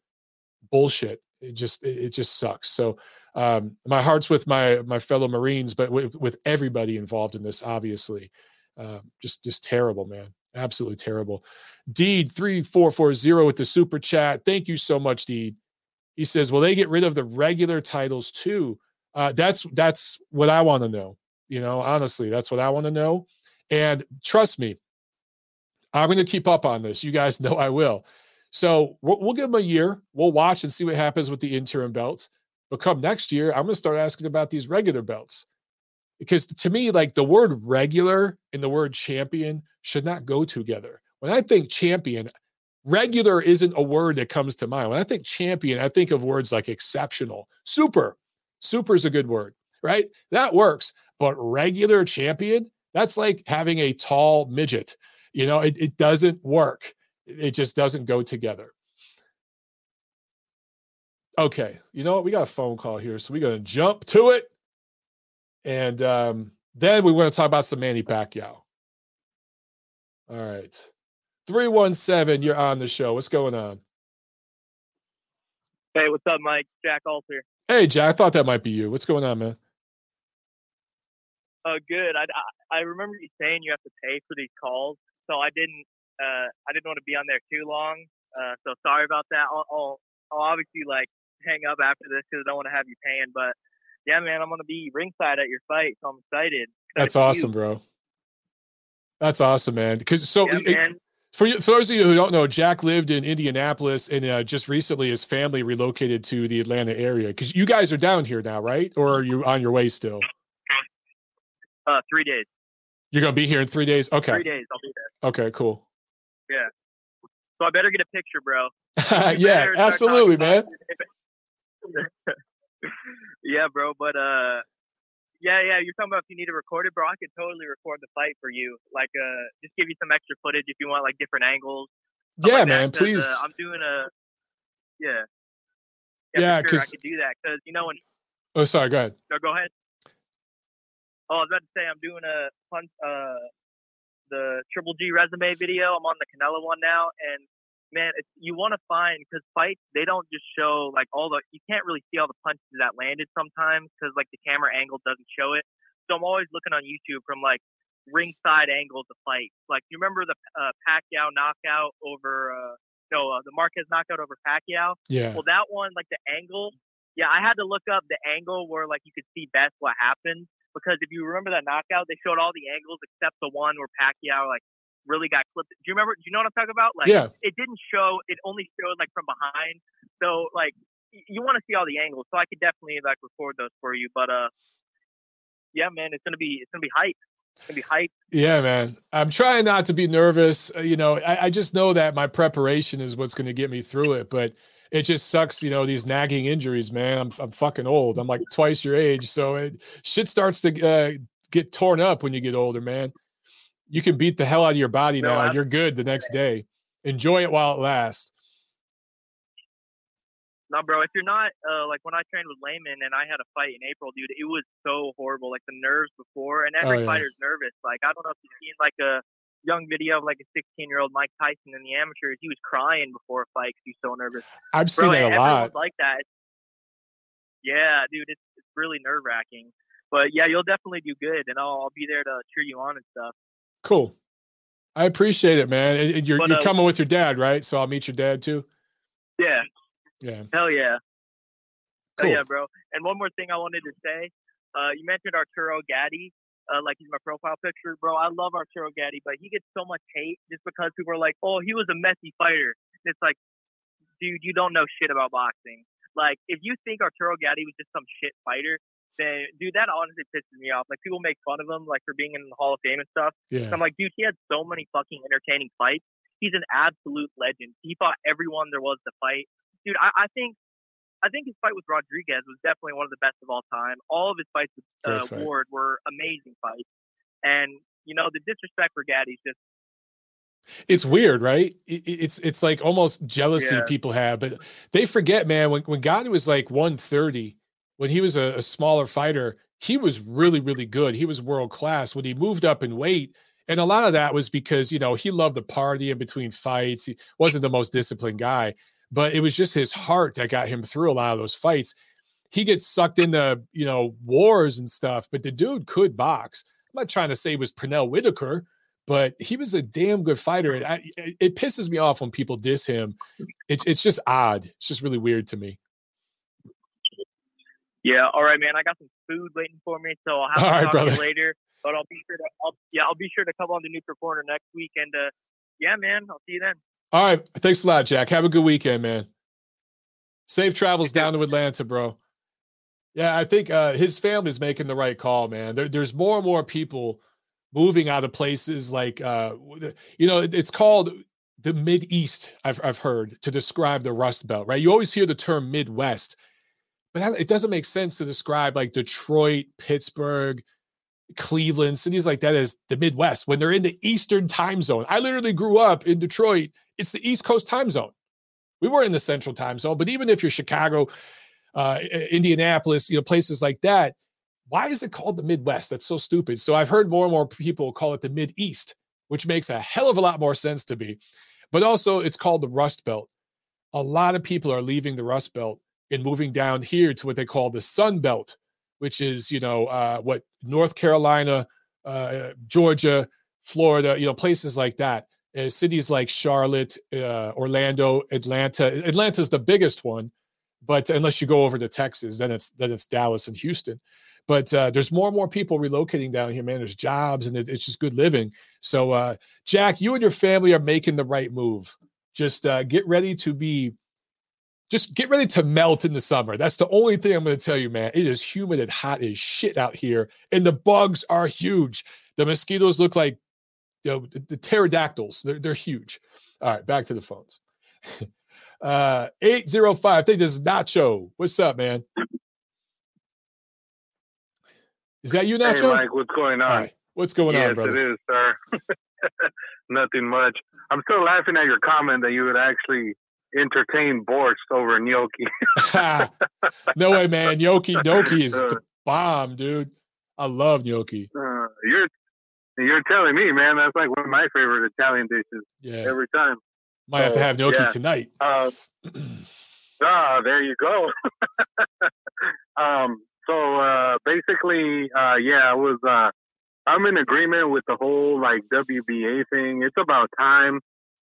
bullshit. It just it, it just sucks. So um, my heart's with my my fellow Marines, but with, with everybody involved in this, obviously. Uh, just just terrible, man. Absolutely terrible. Deed three four four zero with the super chat. Thank you so much, Deed. He says, "Will they get rid of the regular titles too?" Uh, that's that's what I want to know. You know, honestly, that's what I want to know. And trust me, I'm going to keep up on this. You guys know I will. So we'll, we'll give them a year. We'll watch and see what happens with the interim belts. But come next year, I'm going to start asking about these regular belts. Because to me, like the word regular and the word champion should not go together. When I think champion, regular isn't a word that comes to mind. When I think champion, I think of words like exceptional, super. Super is a good word, right? That works. But regular champion, that's like having a tall midget you know, it, it doesn't work. It just doesn't go together. Okay, you know what? We got a phone call here, so we're gonna jump to it, and um, then we want to talk about some Manny Pacquiao. All right, three one seven. You're on the show. What's going on? Hey, what's up, Mike? Jack Alter. Hey, Jack. I thought that might be you. What's going on, man? Uh, good. I, I remember you saying you have to pay for these calls so I didn't uh, I didn't want to be on there too long. Uh, so sorry about that. I'll, I'll, I'll obviously like hang up after this because I don't want to have you paying. But yeah, man, I'm gonna be ringside at your fight, so I'm excited. That's awesome, you. bro. That's awesome, man. Because so. Yeah, it, for, for those of you who don't know, Jack lived in Indianapolis, and uh, just recently his family relocated to the Atlanta area. Because you guys are down here now, right? Or are you on your way still? Uh, three days. You're gonna be here in three days. Okay. Three days. I'll be there. Okay. Cool. Yeah. So I better get a picture, bro. yeah, absolutely, man. yeah, bro. But uh, yeah, yeah. You're talking about if you need to record it, bro. I could totally record the fight for you. Like, uh, just give you some extra footage if you want, like different angles. Yeah, like man. Please. Uh, I'm doing a. Yeah. Yeah, because sure I could do that because you know when. Oh, sorry. Go ahead. No, go ahead. Oh, I was about to say I'm doing a punch, uh, the Triple G resume video. I'm on the Canelo one now, and man, you want to find because fights they don't just show like all the you can't really see all the punches that landed sometimes because like the camera angle doesn't show it. So I'm always looking on YouTube from like ringside angles of fights. Like you remember the uh, Pacquiao knockout over uh, no uh, the Marquez knockout over Pacquiao. Yeah. Well, that one like the angle. Yeah, I had to look up the angle where like you could see best what happened because if you remember that knockout, they showed all the angles except the one where Pacquiao like really got clipped. Do you remember? Do you know what I'm talking about? Like, yeah. it didn't show. It only showed like from behind. So like, you want to see all the angles. So I could definitely like record those for you. But uh, yeah, man, it's gonna be it's gonna be hype. It's gonna be hype. Yeah, man. I'm trying not to be nervous. Uh, you know, I, I just know that my preparation is what's gonna get me through it. But it just sucks, you know, these nagging injuries, man. I'm I'm fucking old. I'm like twice your age, so it shit starts to uh, get torn up when you get older, man you can beat the hell out of your body no, now and you're good the next day. Enjoy it while it lasts. No, bro. If you're not uh, like when I trained with Layman and I had a fight in April, dude, it was so horrible. Like the nerves before, and every oh, yeah. fighter's nervous. Like I don't know if you've seen like a young video of like a 16 year old Mike Tyson in the amateurs. He was crying before a fight because he's so nervous. I've bro, seen that a lot. Like that. Yeah, dude, it's it's really nerve wracking. But yeah, you'll definitely do good, and I'll, I'll be there to cheer you on and stuff. Cool. I appreciate it, man. And you're but, you're uh, coming with your dad, right? So I'll meet your dad too. Yeah. Yeah. Hell yeah. Cool. Hell yeah, bro. And one more thing I wanted to say. Uh, you mentioned Arturo Gatti. Uh, like he's my profile picture, bro. I love Arturo Gatti, but he gets so much hate just because people are like, "Oh, he was a messy fighter." It's like, dude, you don't know shit about boxing. Like, if you think Arturo Gatti was just some shit fighter, then dude, that honestly pisses me off. Like people make fun of him like for being in the Hall of Fame and stuff. Yeah. So I'm like, dude, he had so many fucking entertaining fights. He's an absolute legend. He fought everyone there was to fight. Dude, I, I think I think his fight with Rodriguez was definitely one of the best of all time. All of his fights with uh, Ward were amazing fights. And you know, the disrespect for Gatti's just it's weird, right? It's it's like almost jealousy yeah. people have, but they forget, man. When when Gatti was like 130, when he was a, a smaller fighter, he was really, really good. He was world class. When he moved up in weight, and a lot of that was because you know he loved the party in between fights. He wasn't the most disciplined guy, but it was just his heart that got him through a lot of those fights. He gets sucked into you know wars and stuff, but the dude could box. I'm not trying to say he was Pernell Whitaker, but he was a damn good fighter. And I, it pisses me off when people diss him. It, it's just odd. It's just really weird to me. Yeah, all right, man. I got some food waiting for me, so I'll have to talk brother. to you later. But I'll be sure to, I'll, yeah, I'll be sure to come on the Neutral Corner next week. And uh, yeah, man, I'll see you then. All right, thanks a lot, Jack. Have a good weekend, man. Safe travels down to Atlanta, bro. Yeah, I think uh, his family's making the right call, man. There, there's more and more people moving out of places like, uh, you know, it's called the Mid East. I've I've heard to describe the Rust Belt, right? You always hear the term Midwest but it doesn't make sense to describe like Detroit, Pittsburgh, Cleveland, cities like that as the Midwest when they're in the Eastern time zone. I literally grew up in Detroit. It's the East Coast time zone. We weren't in the Central time zone, but even if you're Chicago, uh, Indianapolis, you know, places like that, why is it called the Midwest? That's so stupid. So I've heard more and more people call it the Mid East, which makes a hell of a lot more sense to me. But also, it's called the Rust Belt. A lot of people are leaving the Rust Belt and moving down here to what they call the Sun Belt, which is you know uh, what North Carolina, uh, Georgia, Florida, you know places like that. Uh, cities like Charlotte, uh, Orlando, Atlanta. Atlanta is the biggest one, but unless you go over to Texas, then it's then it's Dallas and Houston. But uh, there's more and more people relocating down here, man. There's jobs and it, it's just good living. So, uh, Jack, you and your family are making the right move. Just get ready to be just get ready to melt in the summer. That's the only thing I'm going to tell you, man. It is humid and hot as shit out here, and the bugs are huge. The mosquitoes look like you know the, the pterodactyls. They're they're huge. All right, back to the phones. uh 805. I think this is Nacho. What's up, man? Is that you, Nacho? Hey, Mike, what's going on? Right. What's going yes, on, brother? Yes, it is, sir. Nothing much. I'm still laughing at your comment that you would actually entertain borscht over gnocchi. no way, man. Gnocchi, gnocchi is the bomb, dude. I love gnocchi. Uh, you're you're telling me, man. That's like one of my favorite Italian dishes. Yeah. Every time. Might have to have gnocchi yeah. tonight. Uh, ah, there you go. um, so uh, basically, uh, yeah, I was. Uh, I'm in agreement with the whole like WBA thing. It's about time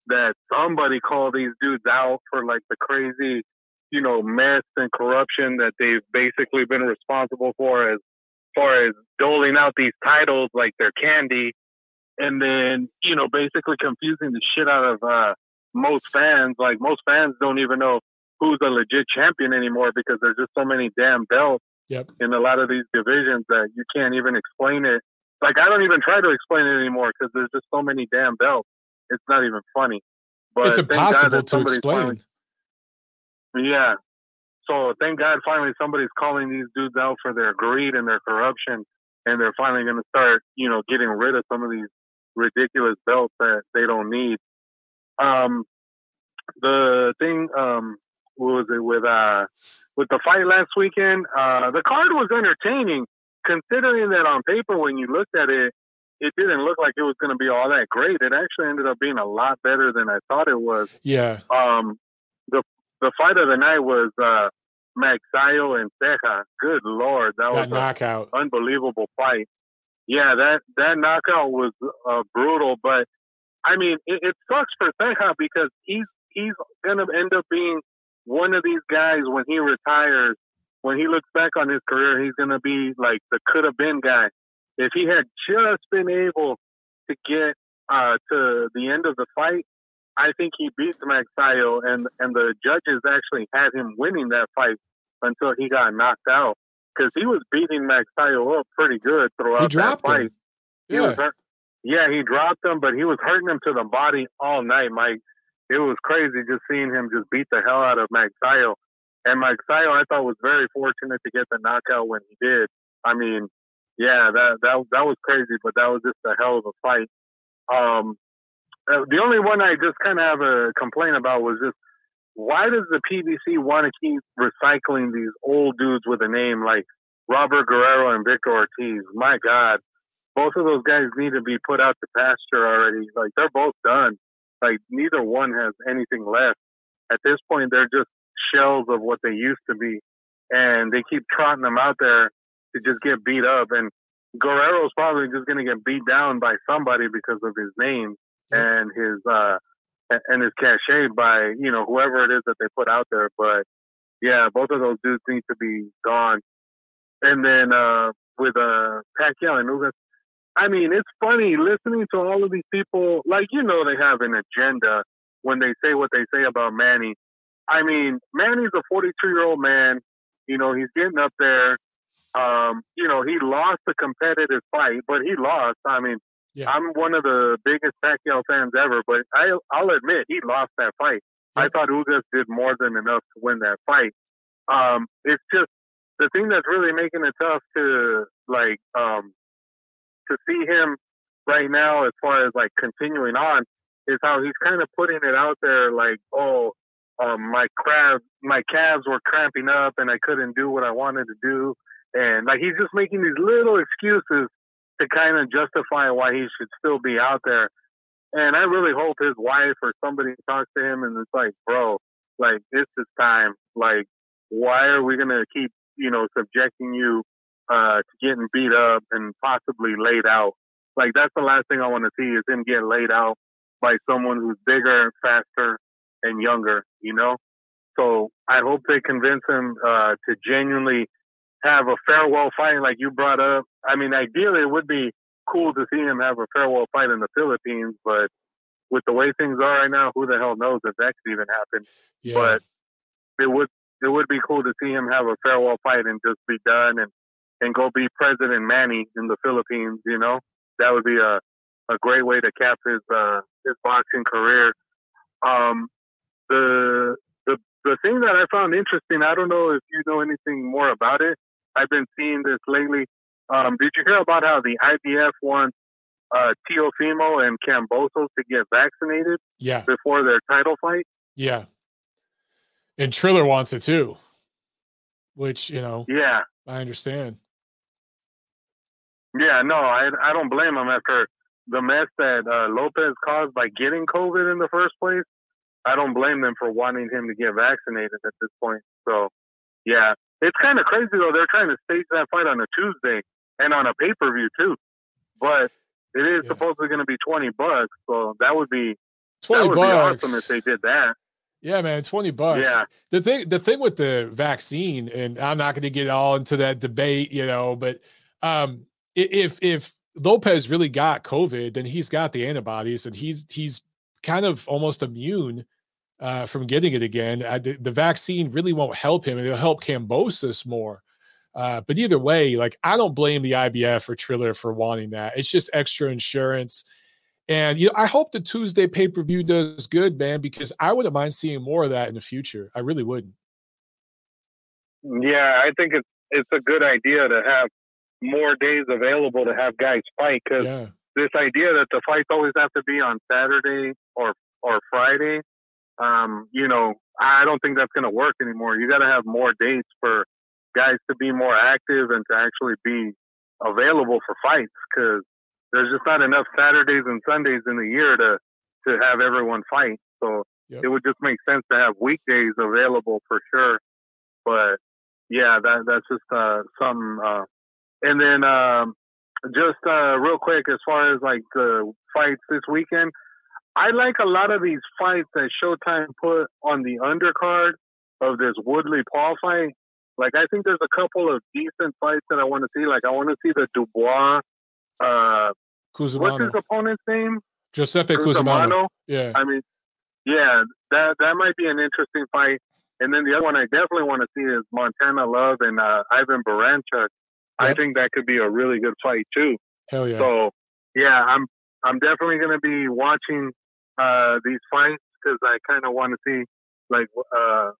that somebody call these dudes out for like the crazy, you know, mess and corruption that they've basically been responsible for as far as doling out these titles like they're candy and then, you know, basically confusing the shit out of uh most fans. Like most fans don't even know who's a legit champion anymore because there's just so many damn belts Yep. in a lot of these divisions that you can't even explain it. Like I don't even try to explain it anymore because there's just so many damn belts. It's not even funny. But it's impossible to explain. finally- yeah. So thank God finally somebody's calling these dudes out for their greed and their corruption, and they're finally going to start, you know, getting rid of some of these ridiculous belts that they don't need. Um, the thing, um, what was it with uh with the fight last weekend? Uh, the card was entertaining, considering that on paper when you looked at it, it didn't look like it was going to be all that great. It actually ended up being a lot better than I thought it was. Yeah. Um, the the fight of the night was uh, Magsayo and Ceja. Good lord, that, That was an knockout. unbelievable fight. Yeah, that that knockout was uh, brutal, but I mean, it, it sucks for Ceja because he's he's gonna end up being one of these guys when he retires. When he looks back on his career, he's gonna be like the could have been guy. If he had just been able to get uh, to the end of the fight, I think he beat Magsayo, and and the judges actually had him winning that fight until he got knocked out because he was beating Magsayo up pretty good throughout He dropped that fight. him. He was Yeah. hurt. Yeah, he dropped him, but he was hurting him to the body all night, Mike. It was crazy just seeing him just beat the hell out of Magsayo. And Magsayo, I thought was very fortunate to get the knockout when he did. I mean, yeah, that that that was crazy, but that was just a hell of a fight. Um, uh, the only one I just kind of have a complaint about was just why does the PBC want to keep recycling these old dudes with a name like Robert Guerrero and Victor Ortiz? My God, both of those guys need to be put out to pasture already. Like they're both done. Like neither one has anything left. At this point, they're just shells of what they used to be, and they keep trotting them out there to just get beat up. And Guerrero's probably just going to get beat down by somebody because of his name and his uh and his cachet by you know whoever it is that they put out there. But yeah, both of those dudes need to be gone. And then uh with uh Pacquiao and Ugas, I mean it's funny listening to all of these people. Like you know they have an agenda when they say what they say about Manny. I mean Manny's a 42 year old man. You know he's getting up there. Um, you know he lost a competitive fight, but he lost. I mean Yeah. I'm one of the biggest Pacquiao fans ever, but I, I'll admit he lost that fight. I thought Ugas did more than enough to win that fight. Um, it's just the thing that's really making it tough to like um, to see him right now, as far as like continuing on, is how he's kind of putting it out there, like, oh, um, my crab, my calves were cramping up, and I couldn't do what I wanted to do, and like he's just making these little excuses to kind of justify why he should still be out there. And I really hope his wife or somebody talks to him and it's like, bro, like this is time. Like, why are we gonna keep, you know, subjecting you uh, to getting beat up and possibly laid out? Like that's the last thing I want to see is him get laid out by someone who's bigger, faster, and younger. You know. So I hope they convince him uh, to genuinely have a farewell fight like you brought up. I mean, ideally, it would be cool to see him have a farewell fight in the Philippines, but with the way things are right now, who the hell knows if that could even happen? Yeah. But it would it would be cool to see him have a farewell fight and just be done and and go be President Manny in the Philippines. You know, that would be a a great way to cap his uh, his boxing career. Um, the the the thing that I found interesting, I don't know if you know anything more about it. I've been seeing this lately. Um, did you hear about how the IBF wants uh, Teofimo and Kambosos to get vaccinated? Yeah. Before their title fight. Yeah. And Triller wants it too, which you know. Yeah. I understand. Yeah, no, I I don't blame him after the mess that uh, Lopez caused by getting COVID in the first place. I don't blame them for wanting him to get vaccinated at this point. So, yeah, it's kind of crazy though. They're trying to stage that fight on a Tuesday and on a pay per view too, but it is yeah. supposedly going to be twenty bucks. So that would be twenty would bucks. Be awesome if they did that. Yeah, man, twenty bucks. Yeah. The thing, the thing with the vaccine, and I'm not going to get all into that debate, you know, but um, if if Lopez really got COVID, then he's got the antibodies, and he's he's kind of almost immune uh, from getting it again. Uh, the, the, vaccine really won't help him; it'll help Kambosos more. Uh, but either way, like I don't blame the IBF or Triller for wanting that. It's just extra insurance. And you know, I hope the Tuesday pay per view does good, man, because I wouldn't mind seeing more of that in the future. I really wouldn't. Yeah, I think it's it's a good idea to have more days available to have guys fight because yeah. this idea that the fights always have to be on Saturday or or Friday, um, you know, I don't think that's going to work anymore. You got to have more dates for guys to be more active and to actually be available for fights because there's just not enough Saturdays and Sundays in the year to to have everyone fight. So yep. it would just make sense to have weekdays available for sure. But yeah, that that's just uh, something uh, and then um, just uh, real quick, as far as like the fights this weekend, I like a lot of these fights that Showtime put on the undercard of this Woodley Paul fight. Like I think there's a couple of decent fights that I want to see. Like I want to see the Dubois. Uh, What's his opponent's name? Giuseppe Cusimano. Yeah. I mean, yeah, that that might be an interesting fight. And then the other one I definitely want to see is Montana Love and uh, Ivan Baranchyk. I think that could be a really good fight too. Hell yeah! So yeah, I'm I'm definitely going to be watching uh, these fights because I kind of want to see like uh,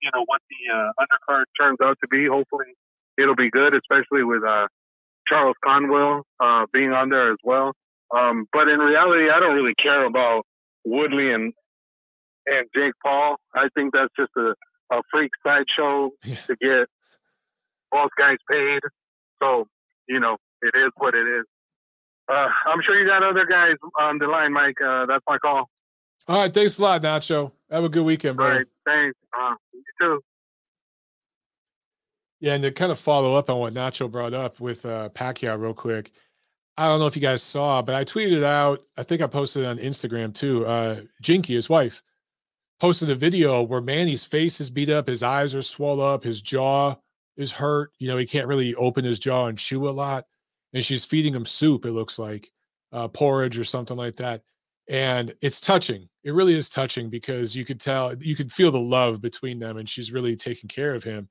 you know what the uh, undercard turns out to be. Hopefully, it'll be good, especially with uh, Charles Conwell uh, being on there as well. Um, but in reality, I don't really care about Woodley and and Jake Paul. I think that's just a, a freak sideshow yeah. to get both guys paid. So, you know, it is what it is. Uh, I'm sure you got other guys on the line, Mike. Uh, that's my call. All right. Thanks a lot, Nacho. Have a good weekend, bro. All right. Thanks. Uh, you too. Yeah, and to kind of follow up on what Nacho brought up with uh, Pacquiao, real quick. I don't know if you guys saw, but I tweeted it out. I think I posted it on Instagram too. Uh, Jinky, his wife, posted a video where Manny's face is beat up, his eyes are swollen up, his jaw is hurt. You know, he can't really open his jaw and chew a lot. And she's feeding him soup, it looks like, uh, porridge or something like that. And it's touching. It really is touching because you could tell, you could feel the love between them, and she's really taking care of him.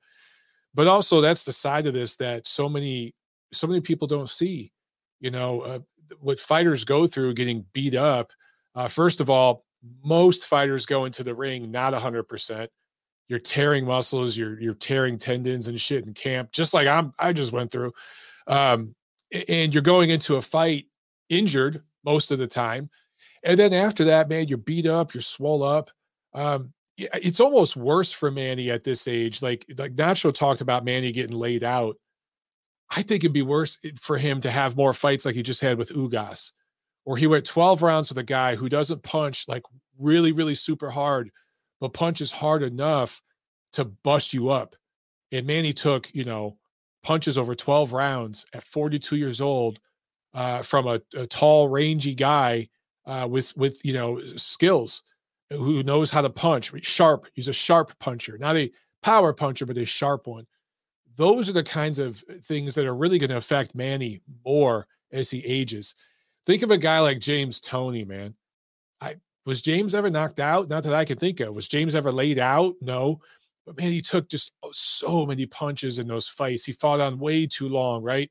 But also, that's the side of this that so many, so many people don't see. You know, uh, what fighters go through getting beat up. Uh, first of all, most fighters go into the ring not 100% you're tearing muscles, you're you're tearing tendons and shit in camp, just like I'm I just went through. Um, and you're going into a fight injured most of the time. And then after that, man, you're beat up, you're swole up. Um, it's almost worse for Manny at this age. Like like Nacho talked about Manny getting laid out. I think it'd be worse for him to have more fights like he just had with Ugas, or he went 12 rounds with a guy who doesn't punch like really, really super hard, but punches hard enough to bust you up. And Manny took, you know, punches over 12 rounds at 42 years old uh, from a, a, tall, rangy guy uh, with with you know skills, who knows how to punch. Sharp. He's a sharp puncher, not a power puncher, but a sharp one. Those are the kinds of things that are really going to affect Manny more as he ages. Think of a guy like James Toney, man. I was James ever knocked out? Not that I can think of. Was James ever laid out? No. But man, he took just oh, so many punches in those fights. He fought on way too long, right?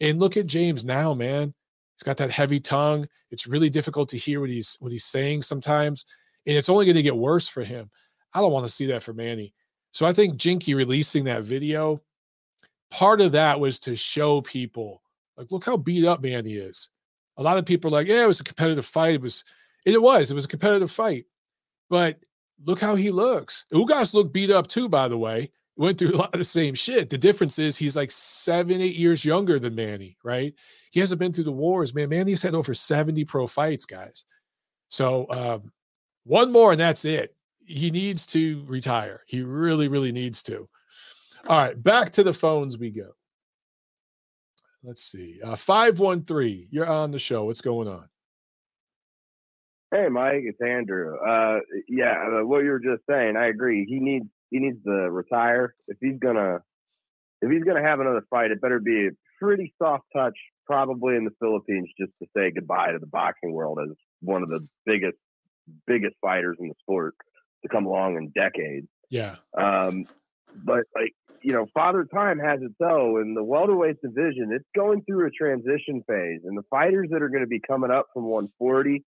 And look at James now, man. He's got that heavy tongue. It's really difficult to hear what he's what he's saying sometimes. and it's only going to get worse for him. I don't want to see that for Manny. So I think Jinky releasing that video, part of that was to show people, like, look how beat up Manny is. A lot of people are like, yeah, it was a competitive fight. It was, it was, it was a competitive fight. But look how he looks. Ugas looked beat up too, by the way. Went through a lot of the same shit. The difference is he's like seven, eight years younger than Manny, right? He hasn't been through the wars, man. Manny's had over 70 pro fights, guys. So um, one more and that's it. He needs to retire. He really, really needs to. All right, back to the phones we go. Let's see. Uh, 513, you're on the show. What's going on? Hey, Mike, it's Andrew. Uh, yeah, uh, what you were just saying, I agree. He needs he needs to retire if he's gonna if he's gonna have another fight. It better be a pretty soft touch, probably in the Philippines, just to say goodbye to the boxing world as one of the biggest biggest fighters in the sport to come along in decades. Yeah. Um, but like you know, Father Time has its though in the welterweight division. It's going through a transition phase, and the fighters that are going to be coming up from 140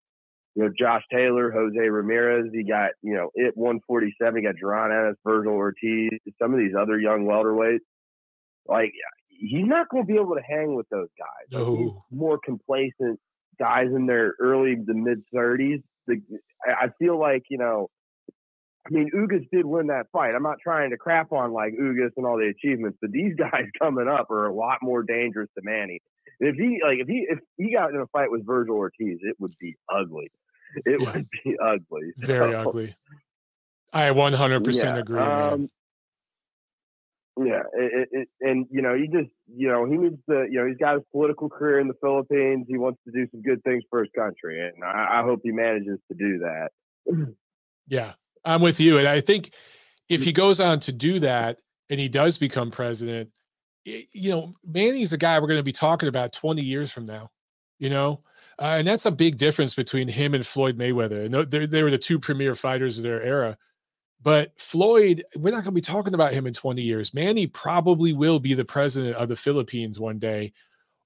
you know, Josh Taylor, Jose Ramirez. He got, you know, it 147. You got Jaron Ennis, Virgil Ortiz, some of these other young welterweights. Like, he's not going to be able to hang with those guys. No. more complacent guys in their early to mid 30s. The, I feel like, you know, I mean, Ugas did win that fight. I'm not trying to crap on like Ugas and all the achievements, but these guys coming up are a lot more dangerous to Manny. If he like if he if he got in a fight with Virgil Ortiz, it would be ugly. it yeah. would be ugly. Very so, ugly. I 100% yeah, agree. Um, yeah, it, it, and you know, he just, you know, he needs to, you know, he's got his political career in the Philippines. He wants to do some good things for his country, and I, I hope he manages to do that. yeah, I'm with you, and I think if he goes on to do that and he does become president, you know, Manny's a guy we're going to be talking about 20 years from now. You know, uh, and that's a big difference between him and Floyd Mayweather. They, they were the two premier fighters of their era. But Floyd, we're not going to be talking about him in 20 years. Manny probably will be the president of the Philippines one day,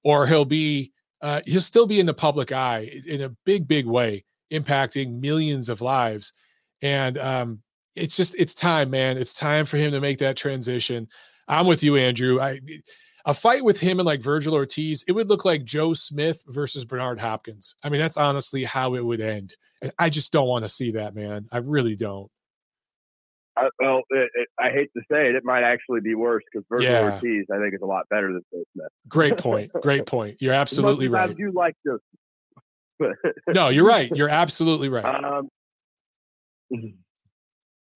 or he'll be, uh, he'll still be in the public eye in a big, big way, impacting millions of lives. And um, it's just, it's time, man. It's time for him to make that transition. I'm with you, Andrew. I, a fight with him and like Virgil Ortiz, it would look like Joe Smith versus Bernard Hopkins. I mean, that's honestly how it would end. I just don't want to see that, man. I really don't. I, well, it, it, I hate to say it, it might actually be worse because Virgil yeah. Ortiz, I think, is a lot better than Joe Smith. Great point. Great point. You're absolutely right. You like this? no, you're right. You're absolutely right. Um,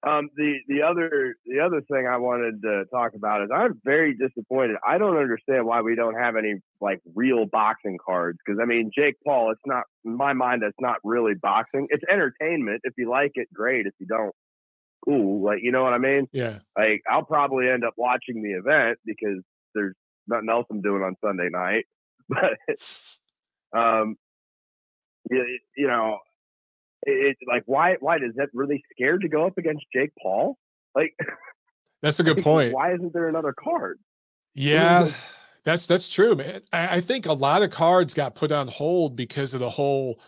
um, the the other the other thing I wanted to talk about is I'm very disappointed. I don't understand why we don't have any like real boxing cards because I mean Jake Paul, it's not in my mind that's not really boxing. It's entertainment. If you like it, great. If you don't, cool. Like you know what I mean? Yeah. Like I'll probably end up watching the event because there's nothing else I'm doing on Sunday night. But um, you, you know, it, like why why does that really scared to go up against Jake Paul? Like that's a good point. Why isn't there another card? Yeah, that's that's true, man. I, I, think a lot of cards got put on hold because of the whole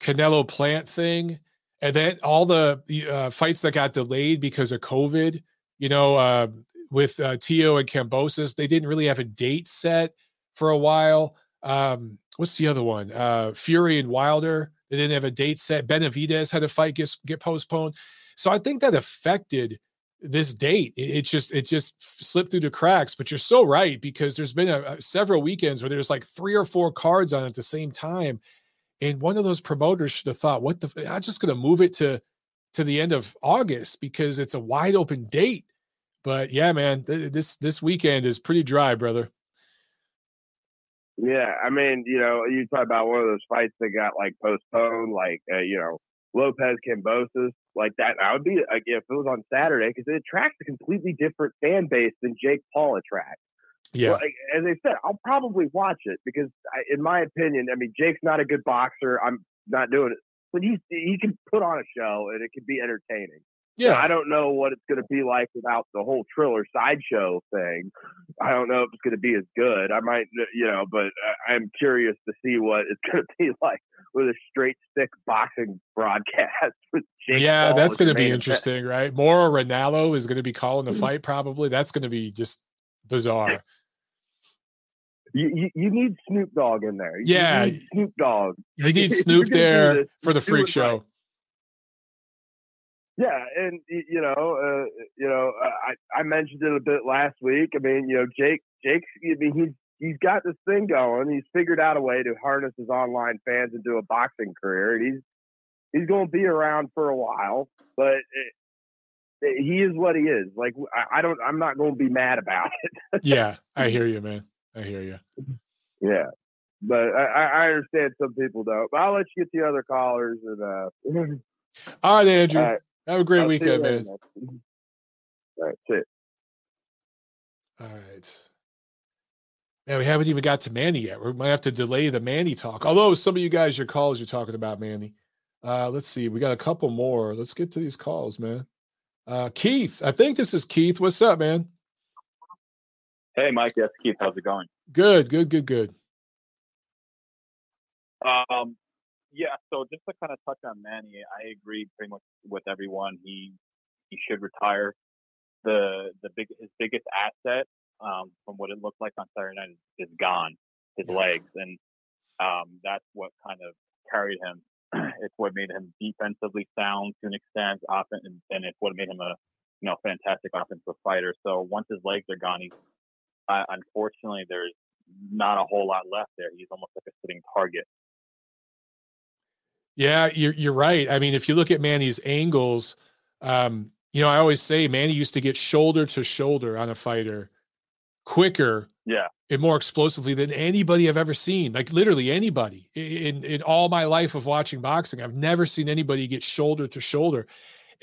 Canelo Plant thing, and then all the uh, fights that got delayed because of COVID. You know, uh, with uh, Tio and Kambosos, they didn't really have a date set for a while. Um, what's the other one? Uh, Fury and Wilder they didn't have a date set. Benavidez had a fight get, get postponed. So I think that affected this date. It, it, just it just slipped through the cracks. But you're so right because there's been a, a, several weekends where there's like three or four cards on at the same time, and one of those promoters should have thought, "What the? I'm just going to move it to to the end of August because it's a wide open date." But yeah, man, th- this this weekend is pretty dry, brother. Yeah, I mean, you know, you talk about one of those fights that got like postponed, like uh, you know, Lopez Kambosos, like that. I would be like if it was on Saturday because it attracts a completely different fan base than Jake Paul attracts. Yeah, well, as I said, I'll probably watch it because, I, in my opinion, I mean, Jake's not a good boxer. I'm not doing it, but he he can put on a show and it can be entertaining. Yeah, I don't know what it's going to be like without the whole Triller sideshow thing. I don't know if it's going to be as good. I might, uh, you know, but I'm curious to see what it's going to be like with a straight stick boxing broadcast. Yeah, Paul that's going to be interesting, right? Mauro Ranallo is going to be calling the mm-hmm. fight. Probably that's going to be just bizarre. You, you, you need Snoop Dogg in there. You Yeah. need Snoop Dogg. You need Snoop there for the freak show. Yeah, and you know, uh, you know, uh, I I mentioned it a bit last week. I mean, you know, Jake, Jake's, I mean, he's he's got this thing going. He's figured out a way to harness his online fans into a boxing career, and he's he's going to be around for a while. But it, he is what he is. Like I, I don't, I'm not going to be mad about it. Yeah, I hear you, man. I hear you. yeah, but I, I I understand some people don't. But I'll let you get the other callers and uh. All right, Andrew. all right, Have a great I'll weekend, man. man. All right, see ya. All right. Man, we haven't even got to Manny yet. We might have to delay the Manny talk. Although some of you guys, your calls, you're talking about Manny. Uh, let's see. We got a couple more. Let's get to these calls, man. Uh, Keith, I think this is Keith. What's up, man? Hey, Mike. Yes, Keith. How's it going? Good, good, good, good. Um, yeah. So just to kind of touch on Manny, I agree pretty much with everyone. He he should retire. The the big his biggest asset, um, from what it looked like on Saturday night, is, is gone. His legs, and um, that's what kind of carried him. it's what made him defensively sound to an extent, offense, and, and it's what made him a you know fantastic offensive fighter. So once his legs are gone, he's uh, unfortunately there's not a whole lot left there. He's almost like a sitting target. Yeah, you're you're right. I mean, if you look at Manny's angles, um, you know, I always say Manny used to get shoulder to shoulder on a fighter quicker Yeah. and more explosively than anybody I've ever seen. Like literally anybody in in all my life of watching boxing, I've never seen anybody get shoulder to shoulder.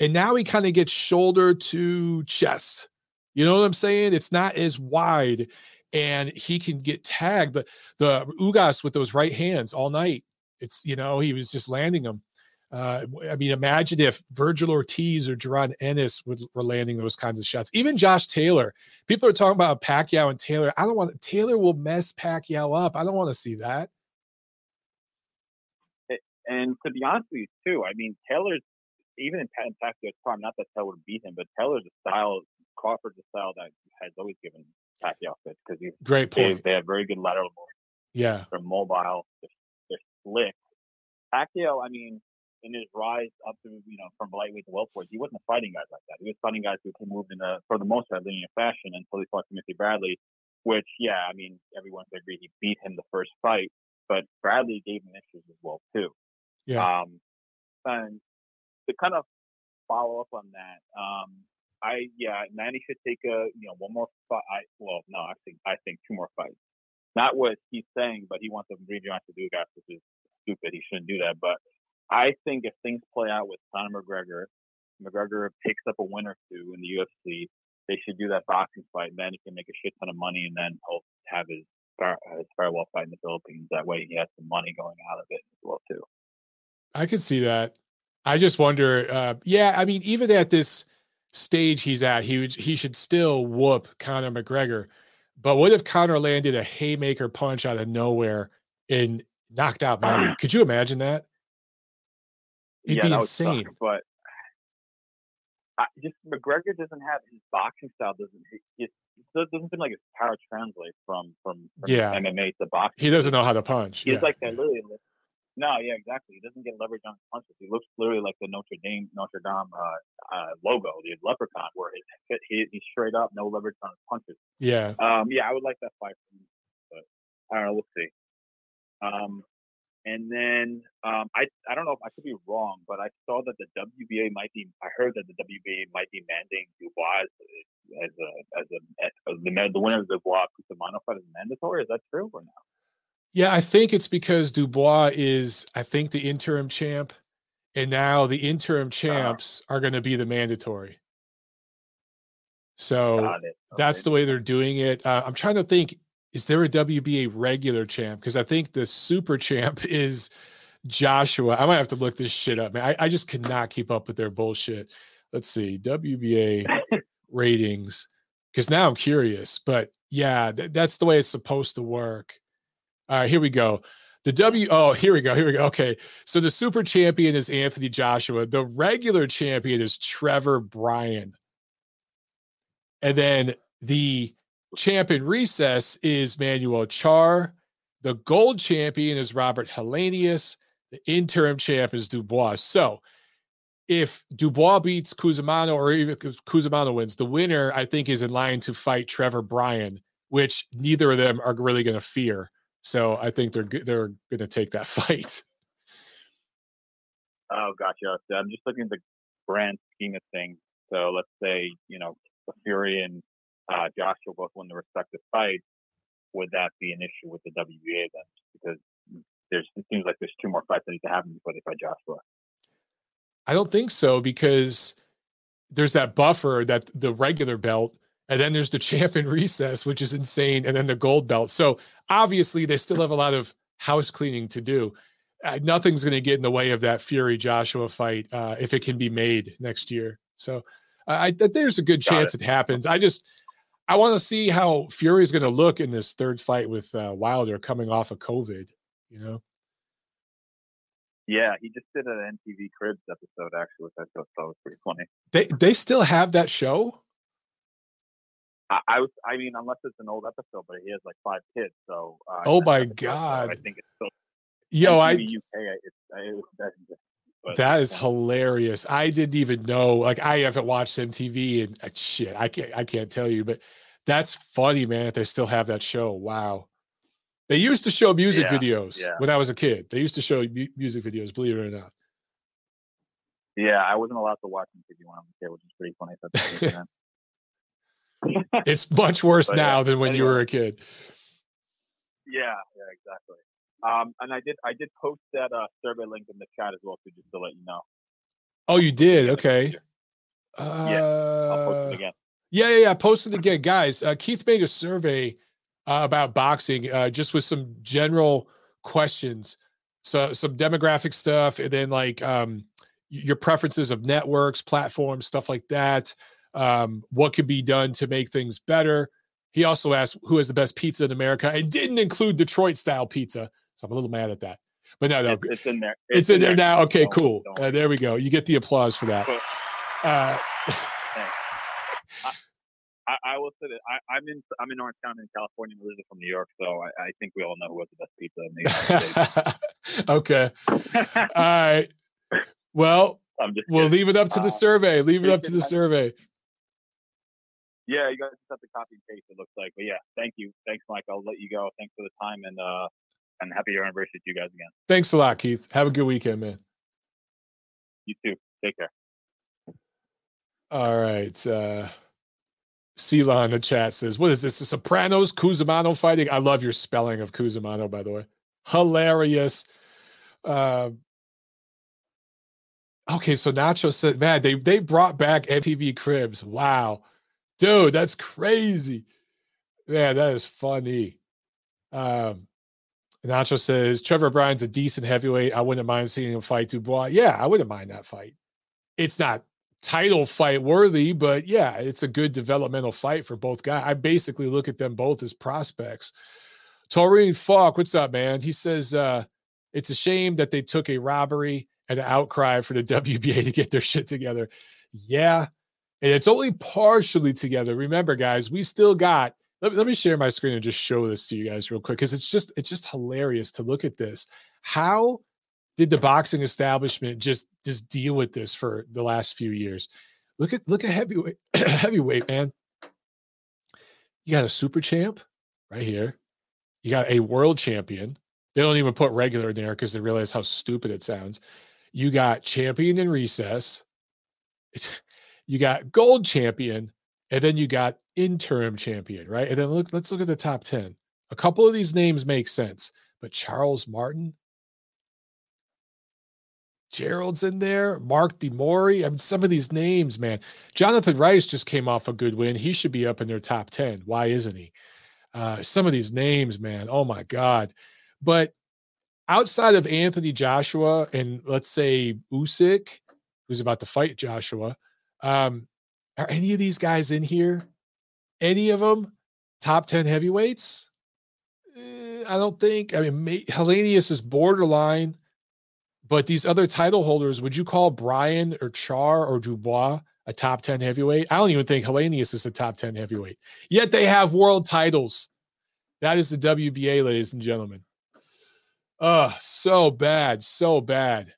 And now he kind of gets shoulder to chest. You know what I'm saying? It's not as wide, and he can get tagged. The the Ugas with those right hands all night. It's you know he was just landing them. Uh, I mean, imagine if Virgil Ortiz or Jaron Ennis would, were landing those kinds of shots. Even Josh Taylor. People are talking about Pacquiao and Taylor. I don't want Taylor will mess Pacquiao up. I don't want to see that. And to be honest with you, too, I mean, Taylor's even in Pacquiao's prime, not that Taylor would beat him, but Taylor's a style, Crawford's a style that has always given Pacquiao fits because he's Great they, point. they have very good lateral moves. Yeah, They're mobile. They're, slick. Pacquiao, I mean, in his rise up to you know from lightweight to welterweight, he wasn't fighting guys like that. He was fighting guys who could move in a for the most part linear fashion until he fought Timothy Bradley, which yeah, I mean everyone could agree he beat him the first fight, but Bradley gave him issues as well too. yeah. Um, and to kind of follow up on that, um, I yeah, Manny should take a you know one more fight. I well, no, I think I think two more fights. Not what he's saying, but he wants to rejoin to do guys, which is stupid. He shouldn't do that. But I think if things play out with Conor McGregor, McGregor picks up a win or two in the UFC, they should do that boxing fight. Then he can make a shit ton of money, and then he'll have his his farewell fight in the Philippines. That way, he has some money going out of it as well too. I could see that. I just wonder. Uh, yeah, I mean, even at this stage he's at, he would he should still whoop Conor McGregor. But what if Conor landed a haymaker punch out of nowhere and knocked out Manny? Could you imagine that? It'd be that would suck, insane. but I, just McGregor doesn't have his boxing style. Doesn't he? It, it doesn't seem like his power translates from from, from Yeah. MMA to boxing. He doesn't know how to punch. He's Yeah. like that literally. No, yeah, exactly. He doesn't get leverage on his punches. He looks literally like the Notre Dame Notre Dame uh, uh, logo, the leprechaun, where his, he, he's straight up, no leverage on his punches. yeah. Um, yeah, I would like that fight from him, but I don't know. We'll see. Um, and then um, I I don't know if I could be wrong, but I saw that the WBA might be. I heard that the WBA might be mandating Dubois as, as a as a as the the winner of the Dubois Cusimano fight is mandatory. Is that true or no? Yeah, I think it's because Dubois is, I think, the interim champ, and now the interim champs are going to be the mandatory. So it. that's the way they're doing it. Uh, I'm trying to think: is there a WBA regular champ? Because I think the super champ is Joshua. I might have to look this shit up, man. I, I just cannot keep up with their bullshit. let's see WBA ratings because now I'm curious. But yeah, th- that's the way it's supposed to work. All right, here we go. The W. Oh, here we go. Here we go. Okay, so the super champion is Anthony Joshua. The regular champion is Trevor Bryan. And then the champion recess is Mahmoud Charr. The gold champion is Robert Helenius. The interim champ is Dubois. So if Dubois beats Cusumano or even if Cusumano wins, the winner, I think, is in line to fight Trevor Bryan, which neither of them are really going to fear. So I think they're they're going to take that fight. Oh, gotcha. I'm just looking at the grand scheme of things. So let's say you know Fury and uh, Joshua both win the respective fights. Would that be an issue with the WBA then? Because there's it seems like there's two more fights that need to happen before they fight Joshua. I don't think so because there's that buffer that the regular belt, and then there's the champion recess, which is insane, and then the gold belt. So obviously they still have a lot of house cleaning to do. Uh, nothing's going to get in the way of that Fury Joshua fight uh, if it can be made next year. So I, I there's a good Got chance it. it. happens. I just I want to see how Fury is going to look in this third fight with uh, Wilder coming off of COVID. You know. Yeah, he just did an MTV Cribs episode actually, which I thought was pretty funny. They they still have that show. I, I was, I mean, unless it's an old episode, but he has like five kids, so. Uh, oh my god! I think it's still. Yo, MTV I. UK, it's, it, but, that is hilarious. I didn't even know. Like, I haven't watched MTV and uh, shit. I can't. I can't tell you, but that's funny, man. That they still have that show. Wow. They used to show music yeah, videos yeah. when I was a kid. They used to show mu- music videos, believe it or not. Yeah, I wasn't allowed to watch MTV when I was a kid, which is pretty funny. it's much worse but, now yeah, than when anyway. you were a kid. Yeah, yeah, exactly. Um, and I did, I did post that uh, survey link in the chat as well, so just to let you know. Oh, you did? Okay. Uh, yeah, I'll post it again. Yeah, yeah, yeah. Post it again, guys. Uh, Keith made a survey uh, about boxing, uh, just with some general questions. So some demographic stuff, and then like um, your preferences of networks, platforms, stuff like that. Um, what could be done to make things better? He also asked who has the best pizza in America and didn't include Detroit style pizza. So I'm a little mad at that. But no, no, it's, it's in there. It's, it's in, in, there, now. Okay, cool. Uh, there we go. You get the applause for that. Uh, I, I will say that I, am in I'm in Orange County in California, originally from New York, so I, I, think we all know who has the best pizza in the United States. okay. all right. Well, we'll leave it up to the um, survey. Leave it up to the survey. Yeah, you guys just have to copy and paste. It looks like, but yeah, thank you, thanks, Mike. I'll let you go. Thanks for the time and uh and happy anniversary to you guys again. Thanks a lot, Keith. Have a good weekend, man. You too. Take care. All right. Uh Sela in the chat says, What is this? The Sopranos Cusumano fighting? I love your spelling of Cusumano, by the way. Hilarious. Uh, okay, so Nacho said, Man, they, they brought back MTV Cribs. Wow. Dude, that's crazy. Man, that is funny. Um, Nacho says, Trevor Bryan's a decent heavyweight. I wouldn't mind seeing him fight Dubois. Yeah, I wouldn't mind that fight. It's not title fight worthy, but yeah, it's a good developmental fight for both guys. I basically look at them both as prospects. Taurine Falk, what's up, man? He says uh, it's a shame that they took a robbery and an outcry for the WBA to get their shit together. Yeah, and it's only partially together. Remember, guys, we still got. Let, let me share my screen and just show this to you guys real quick because it's just it's just hilarious to look at this. How did the boxing establishment just just deal with this for the last few years? Look at look at heavyweight heavyweight man. You got a super champ right here. You got a world champion. They don't even put regular in there because they realize how stupid it sounds. You got champion in recess. You got gold champion, and then you got interim champion, right? And then look, let's look at the top 10. A couple of these names make sense, but Charles Martin, Gerald's in there, Mark DeMori. I mean, some of these names, man. Jonathan Rice just came off a good win. He should be up in their top 10. Why isn't he? Uh, some of these names, man. Oh my God. But outside of Anthony Joshua and let's say Usyk, who's about to fight Joshua, Um, are any of these guys in here? Any of them top 10 heavyweights? Eh, I don't think. I mean, may, Helenius is borderline, but these other title holders, would you call Bryan or Charr or Dubois a top 10 heavyweight? I don't even think Helenius is a top 10 heavyweight. Yet they have world titles. That is the WBA, ladies and gentlemen. Oh, so bad, so bad.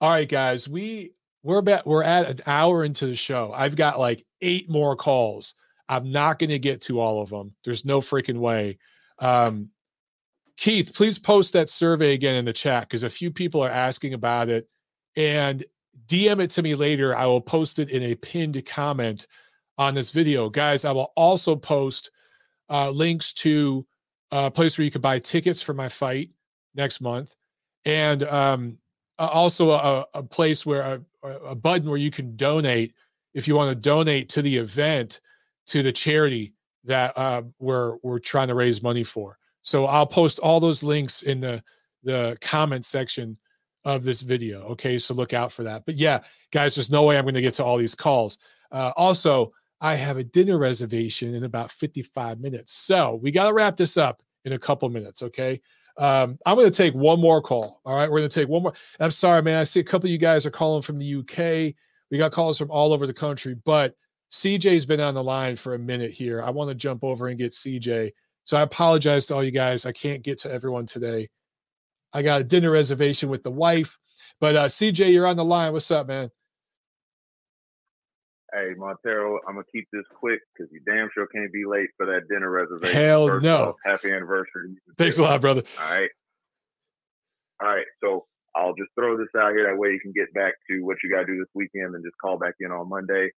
All right, guys, we we're about we're at an hour into the show. I've got like eight more calls. I'm not going to get to all of them. There's no freaking way. Um, Keith, please post that survey again in the chat because a few people are asking about it. And DM it to me later. I will post it in a pinned comment on this video. Guys, I will also post uh, links to a place where you can buy tickets for my fight next month. And um, also a, a place where a, a button where you can donate if you want to donate to the event to the charity that uh, we're we're trying to raise money for. So I'll post all those links in the the comment section of this video. Okay, so look out for that. But yeah, guys, there's no way I'm going to get to all these calls. Uh, also, I have a dinner reservation in about 55 minutes, so we got to wrap this up in a couple minutes. Okay. Um, I'm going to take one more call. All right, we're going to take one more. I'm sorry, man. I see a couple of you guys are calling from the UK. We got calls from all over the country, but CJ's been on the line for a minute here. I want to jump over and get CJ. So I apologize to all you guys. I can't get to everyone today. I got a dinner reservation with the wife, but uh, CJ, you're on the line. What's up, man? Hey, Montero, I'm gonna keep this quick because you damn sure can't be late for that dinner reservation. Hell First no! Off, happy anniversary! Thanks a lot, brother. All right, all right. So I'll just throw this out here. That way you can get back to what you got to do this weekend and just call back in on Monday.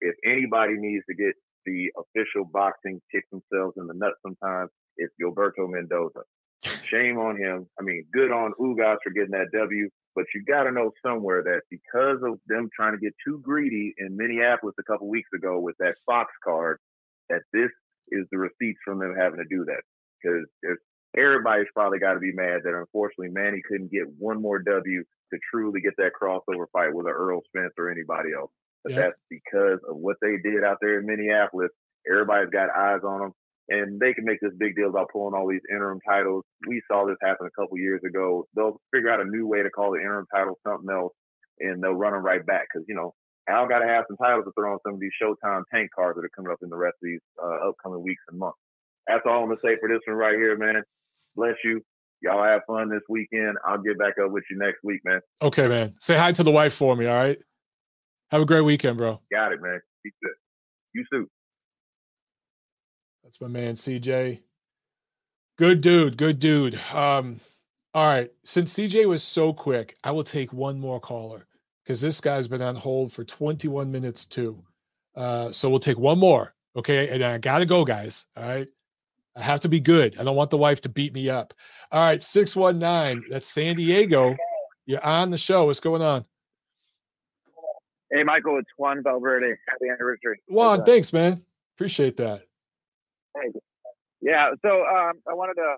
If anybody needs to get the official boxing kick themselves in the nuts sometimes, it's Gilberto Mendoza. Shame on him. I mean, good on Ugas for getting that W, but you got to know somewhere that because of them trying to get too greedy in Minneapolis a couple weeks ago with that Fox card, that this is the receipts from them having to do that. Because everybody's probably got to be mad that unfortunately Manny couldn't get one more W to truly get that crossover fight with an Errol Spence or anybody else. But yep. that's because of what they did out there in Minneapolis. Everybody's got eyes on them and they can make this big deal about pulling all these interim titles. We saw this happen a couple years ago. They'll figure out a new way to call the interim title something else, and they'll run them right back because you know Al got to have some titles to throw on some of these Showtime tank cards that are coming up in the rest of these uh, upcoming weeks and months. That's all I'm gonna say for this one right here, man. Bless you. Y'all have fun this weekend. I'll get back up with you next week, man. Okay, man. Say hi to the wife for me. All right. Have a great weekend, bro. Got it, man. Be good. You too. That's my man, CJ. Good dude. Good dude. Um, all right. Since CJ was so quick, I will take one more caller because this guy's been on hold for 21 minutes too. Uh, so we'll take one more. Okay. And I gotta go, guys. All right. I have to be good. I don't want the wife to beat me up. All right, 619. That's San Diego. You're on the show. What's going on? Hey, Michael, it's Juan Valverde. Happy anniversary. Juan, thanks, man. Appreciate that. Yeah, so um, I wanted to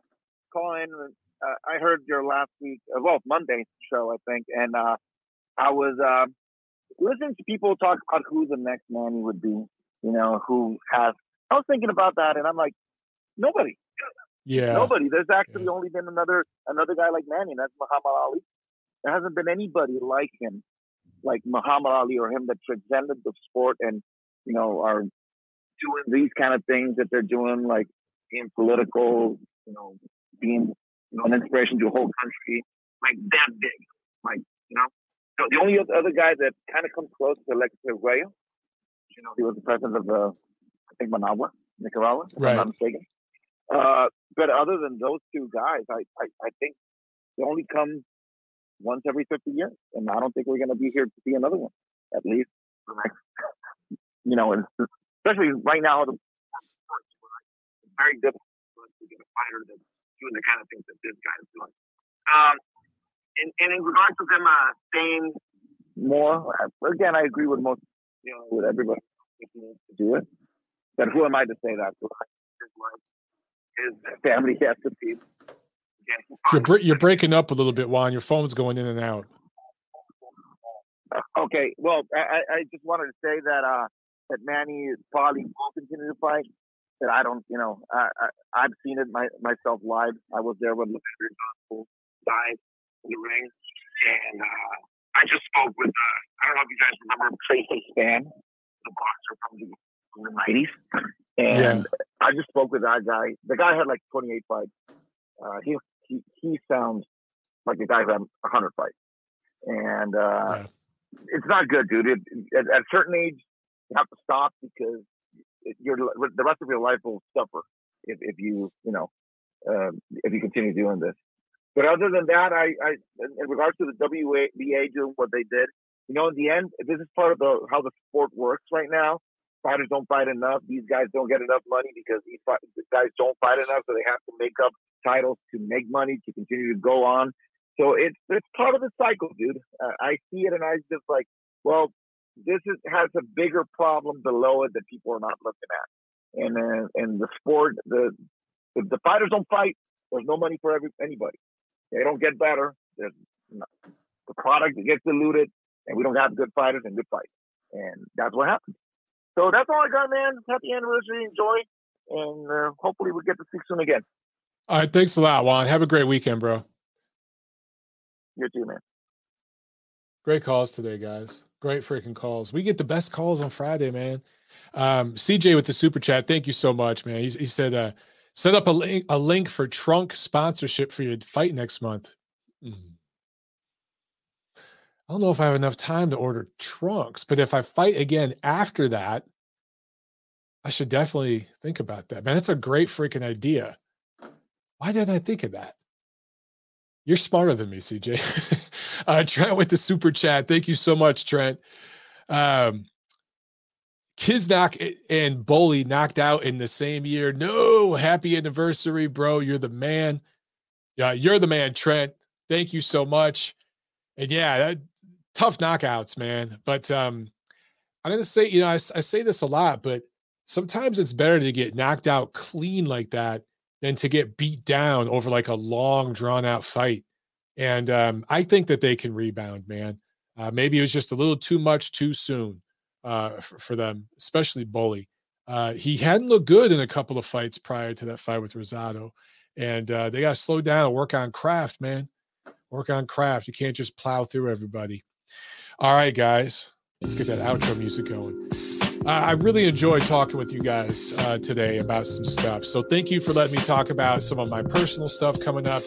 call in. Uh, I heard your last week, uh, well, Monday show, I think, and uh, I was uh, listening to people talk about who the next Manny would be. You know, who has. I was thinking about that, and I'm like, nobody. Yeah, nobody. There's actually yeah. only been another another guy like Manny, and that's Muhammad Ali. There hasn't been anybody like him, like Muhammad Ali or him that transcended the sport and you know are doing these kind of things that they're doing, like being political, you know, being you know an inspiration to a whole country, like that big, like you know. So the only other guy that kind of comes close to Alexis Arguello, you know, he was the president of the, I think Managua, Nicaragua, if right. I'm not mistaken. Uh, but other than those two guys, I, I, I think they only come once every 50 years. And I don't think we're going to be here to see another one, at least the next, you know, especially right now, the, it's very difficult for us to get a fighter that's doing the kind of things that this guy is doing. Um, and, and in regards to them uh, staying more, again, I agree with most, you know, with everybody to do it. But who am I to say that? His life, his family has to be. You're, you're breaking up a little bit, Juan. Your phone's going in and out. Okay, well, I, I just wanted to say that uh, that Manny probably will continue to fight. That I don't, you know, I, I I've seen it my, myself live. I was there when Levander Gospel died in the ring, and uh, I just spoke with. Uh, I don't know if you guys remember Tracy Spann, the boxer from the, from the 90s, and Yeah. I just spoke with that guy. The guy had like 28 fights. Uh, he he he sounds like a guy who had 100 fights, and uh, Yeah. it's not good, dude. It, at, at a certain age, you have to stop because your the rest of your life will suffer if, if you you know um, if you continue doing this. But other than that, I, I in regards to the WBA doing what they did, you know, in the end, this is part of the how the sport works right now. Fighters don't fight enough. These guys don't get enough money because these, fight, these guys don't fight enough, so they have to make up titles to make money to continue to go on. So it's it's part of the cycle, dude. Uh, I see it, and I just like, well, this is, has a bigger problem below it that people are not looking at. And uh, and the sport, the if the fighters don't fight, there's no money for every anybody. They don't get better. There's no, the product gets diluted, and we don't have good fighters and good fights, and that's what happens. So that's all I got, man. Happy anniversary, enjoy, and uh, hopefully we get to see soon again. All right. Thanks a lot, Juan. Have a great weekend, bro. You too, man. Great calls today, guys. Great freaking calls. We get the best calls on Friday, man. Um, CJ with the super chat. Thank you so much, man. He's, he said, uh, set up a link, a link for trunk sponsorship for your fight next month. Mm. I don't know if I have enough time to order trunks, but if I fight again after that, I should definitely think about that. Man, that's a great freaking idea. Why didn't I think of that? You're smarter than me, CJ. uh, Trent with the super chat. Thank you so much, Trent. Um, Kiznock and Bully knocked out in the same year. No, happy anniversary, bro. You're the man. Yeah, you're the man, Trent. Thank you so much. And yeah, that, tough knockouts, man. But um, I'm gonna say, you know, I, I say this a lot, but sometimes it's better to get knocked out clean like that than to get beat down over like a long, drawn out fight. And um, I think that they can rebound, man. Uh, maybe it was just a little too much too soon uh, for, for them, especially Bully. Uh, he hadn't looked good in a couple of fights prior to that fight with Rosado. And uh, they got to slow down work on craft, man. Work on craft. You can't just plow through everybody. All right, guys, let's get that outro music going. I really enjoyed talking with you guys uh, today about some stuff. So thank you for letting me talk about some of my personal stuff coming up.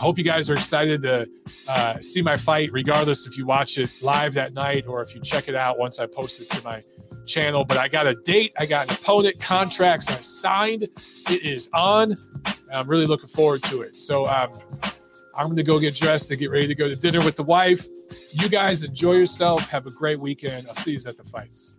I hope you guys are excited to uh, see my fight, regardless if you watch it live that night or if you check it out once I post it to my channel. But I got a date, I got an opponent, contracts I signed. It is on. I'm really looking forward to it. So um, I'm going to go get dressed and get ready to go to dinner with the wife. You guys enjoy yourself. Have a great weekend. I'll see you at the fights.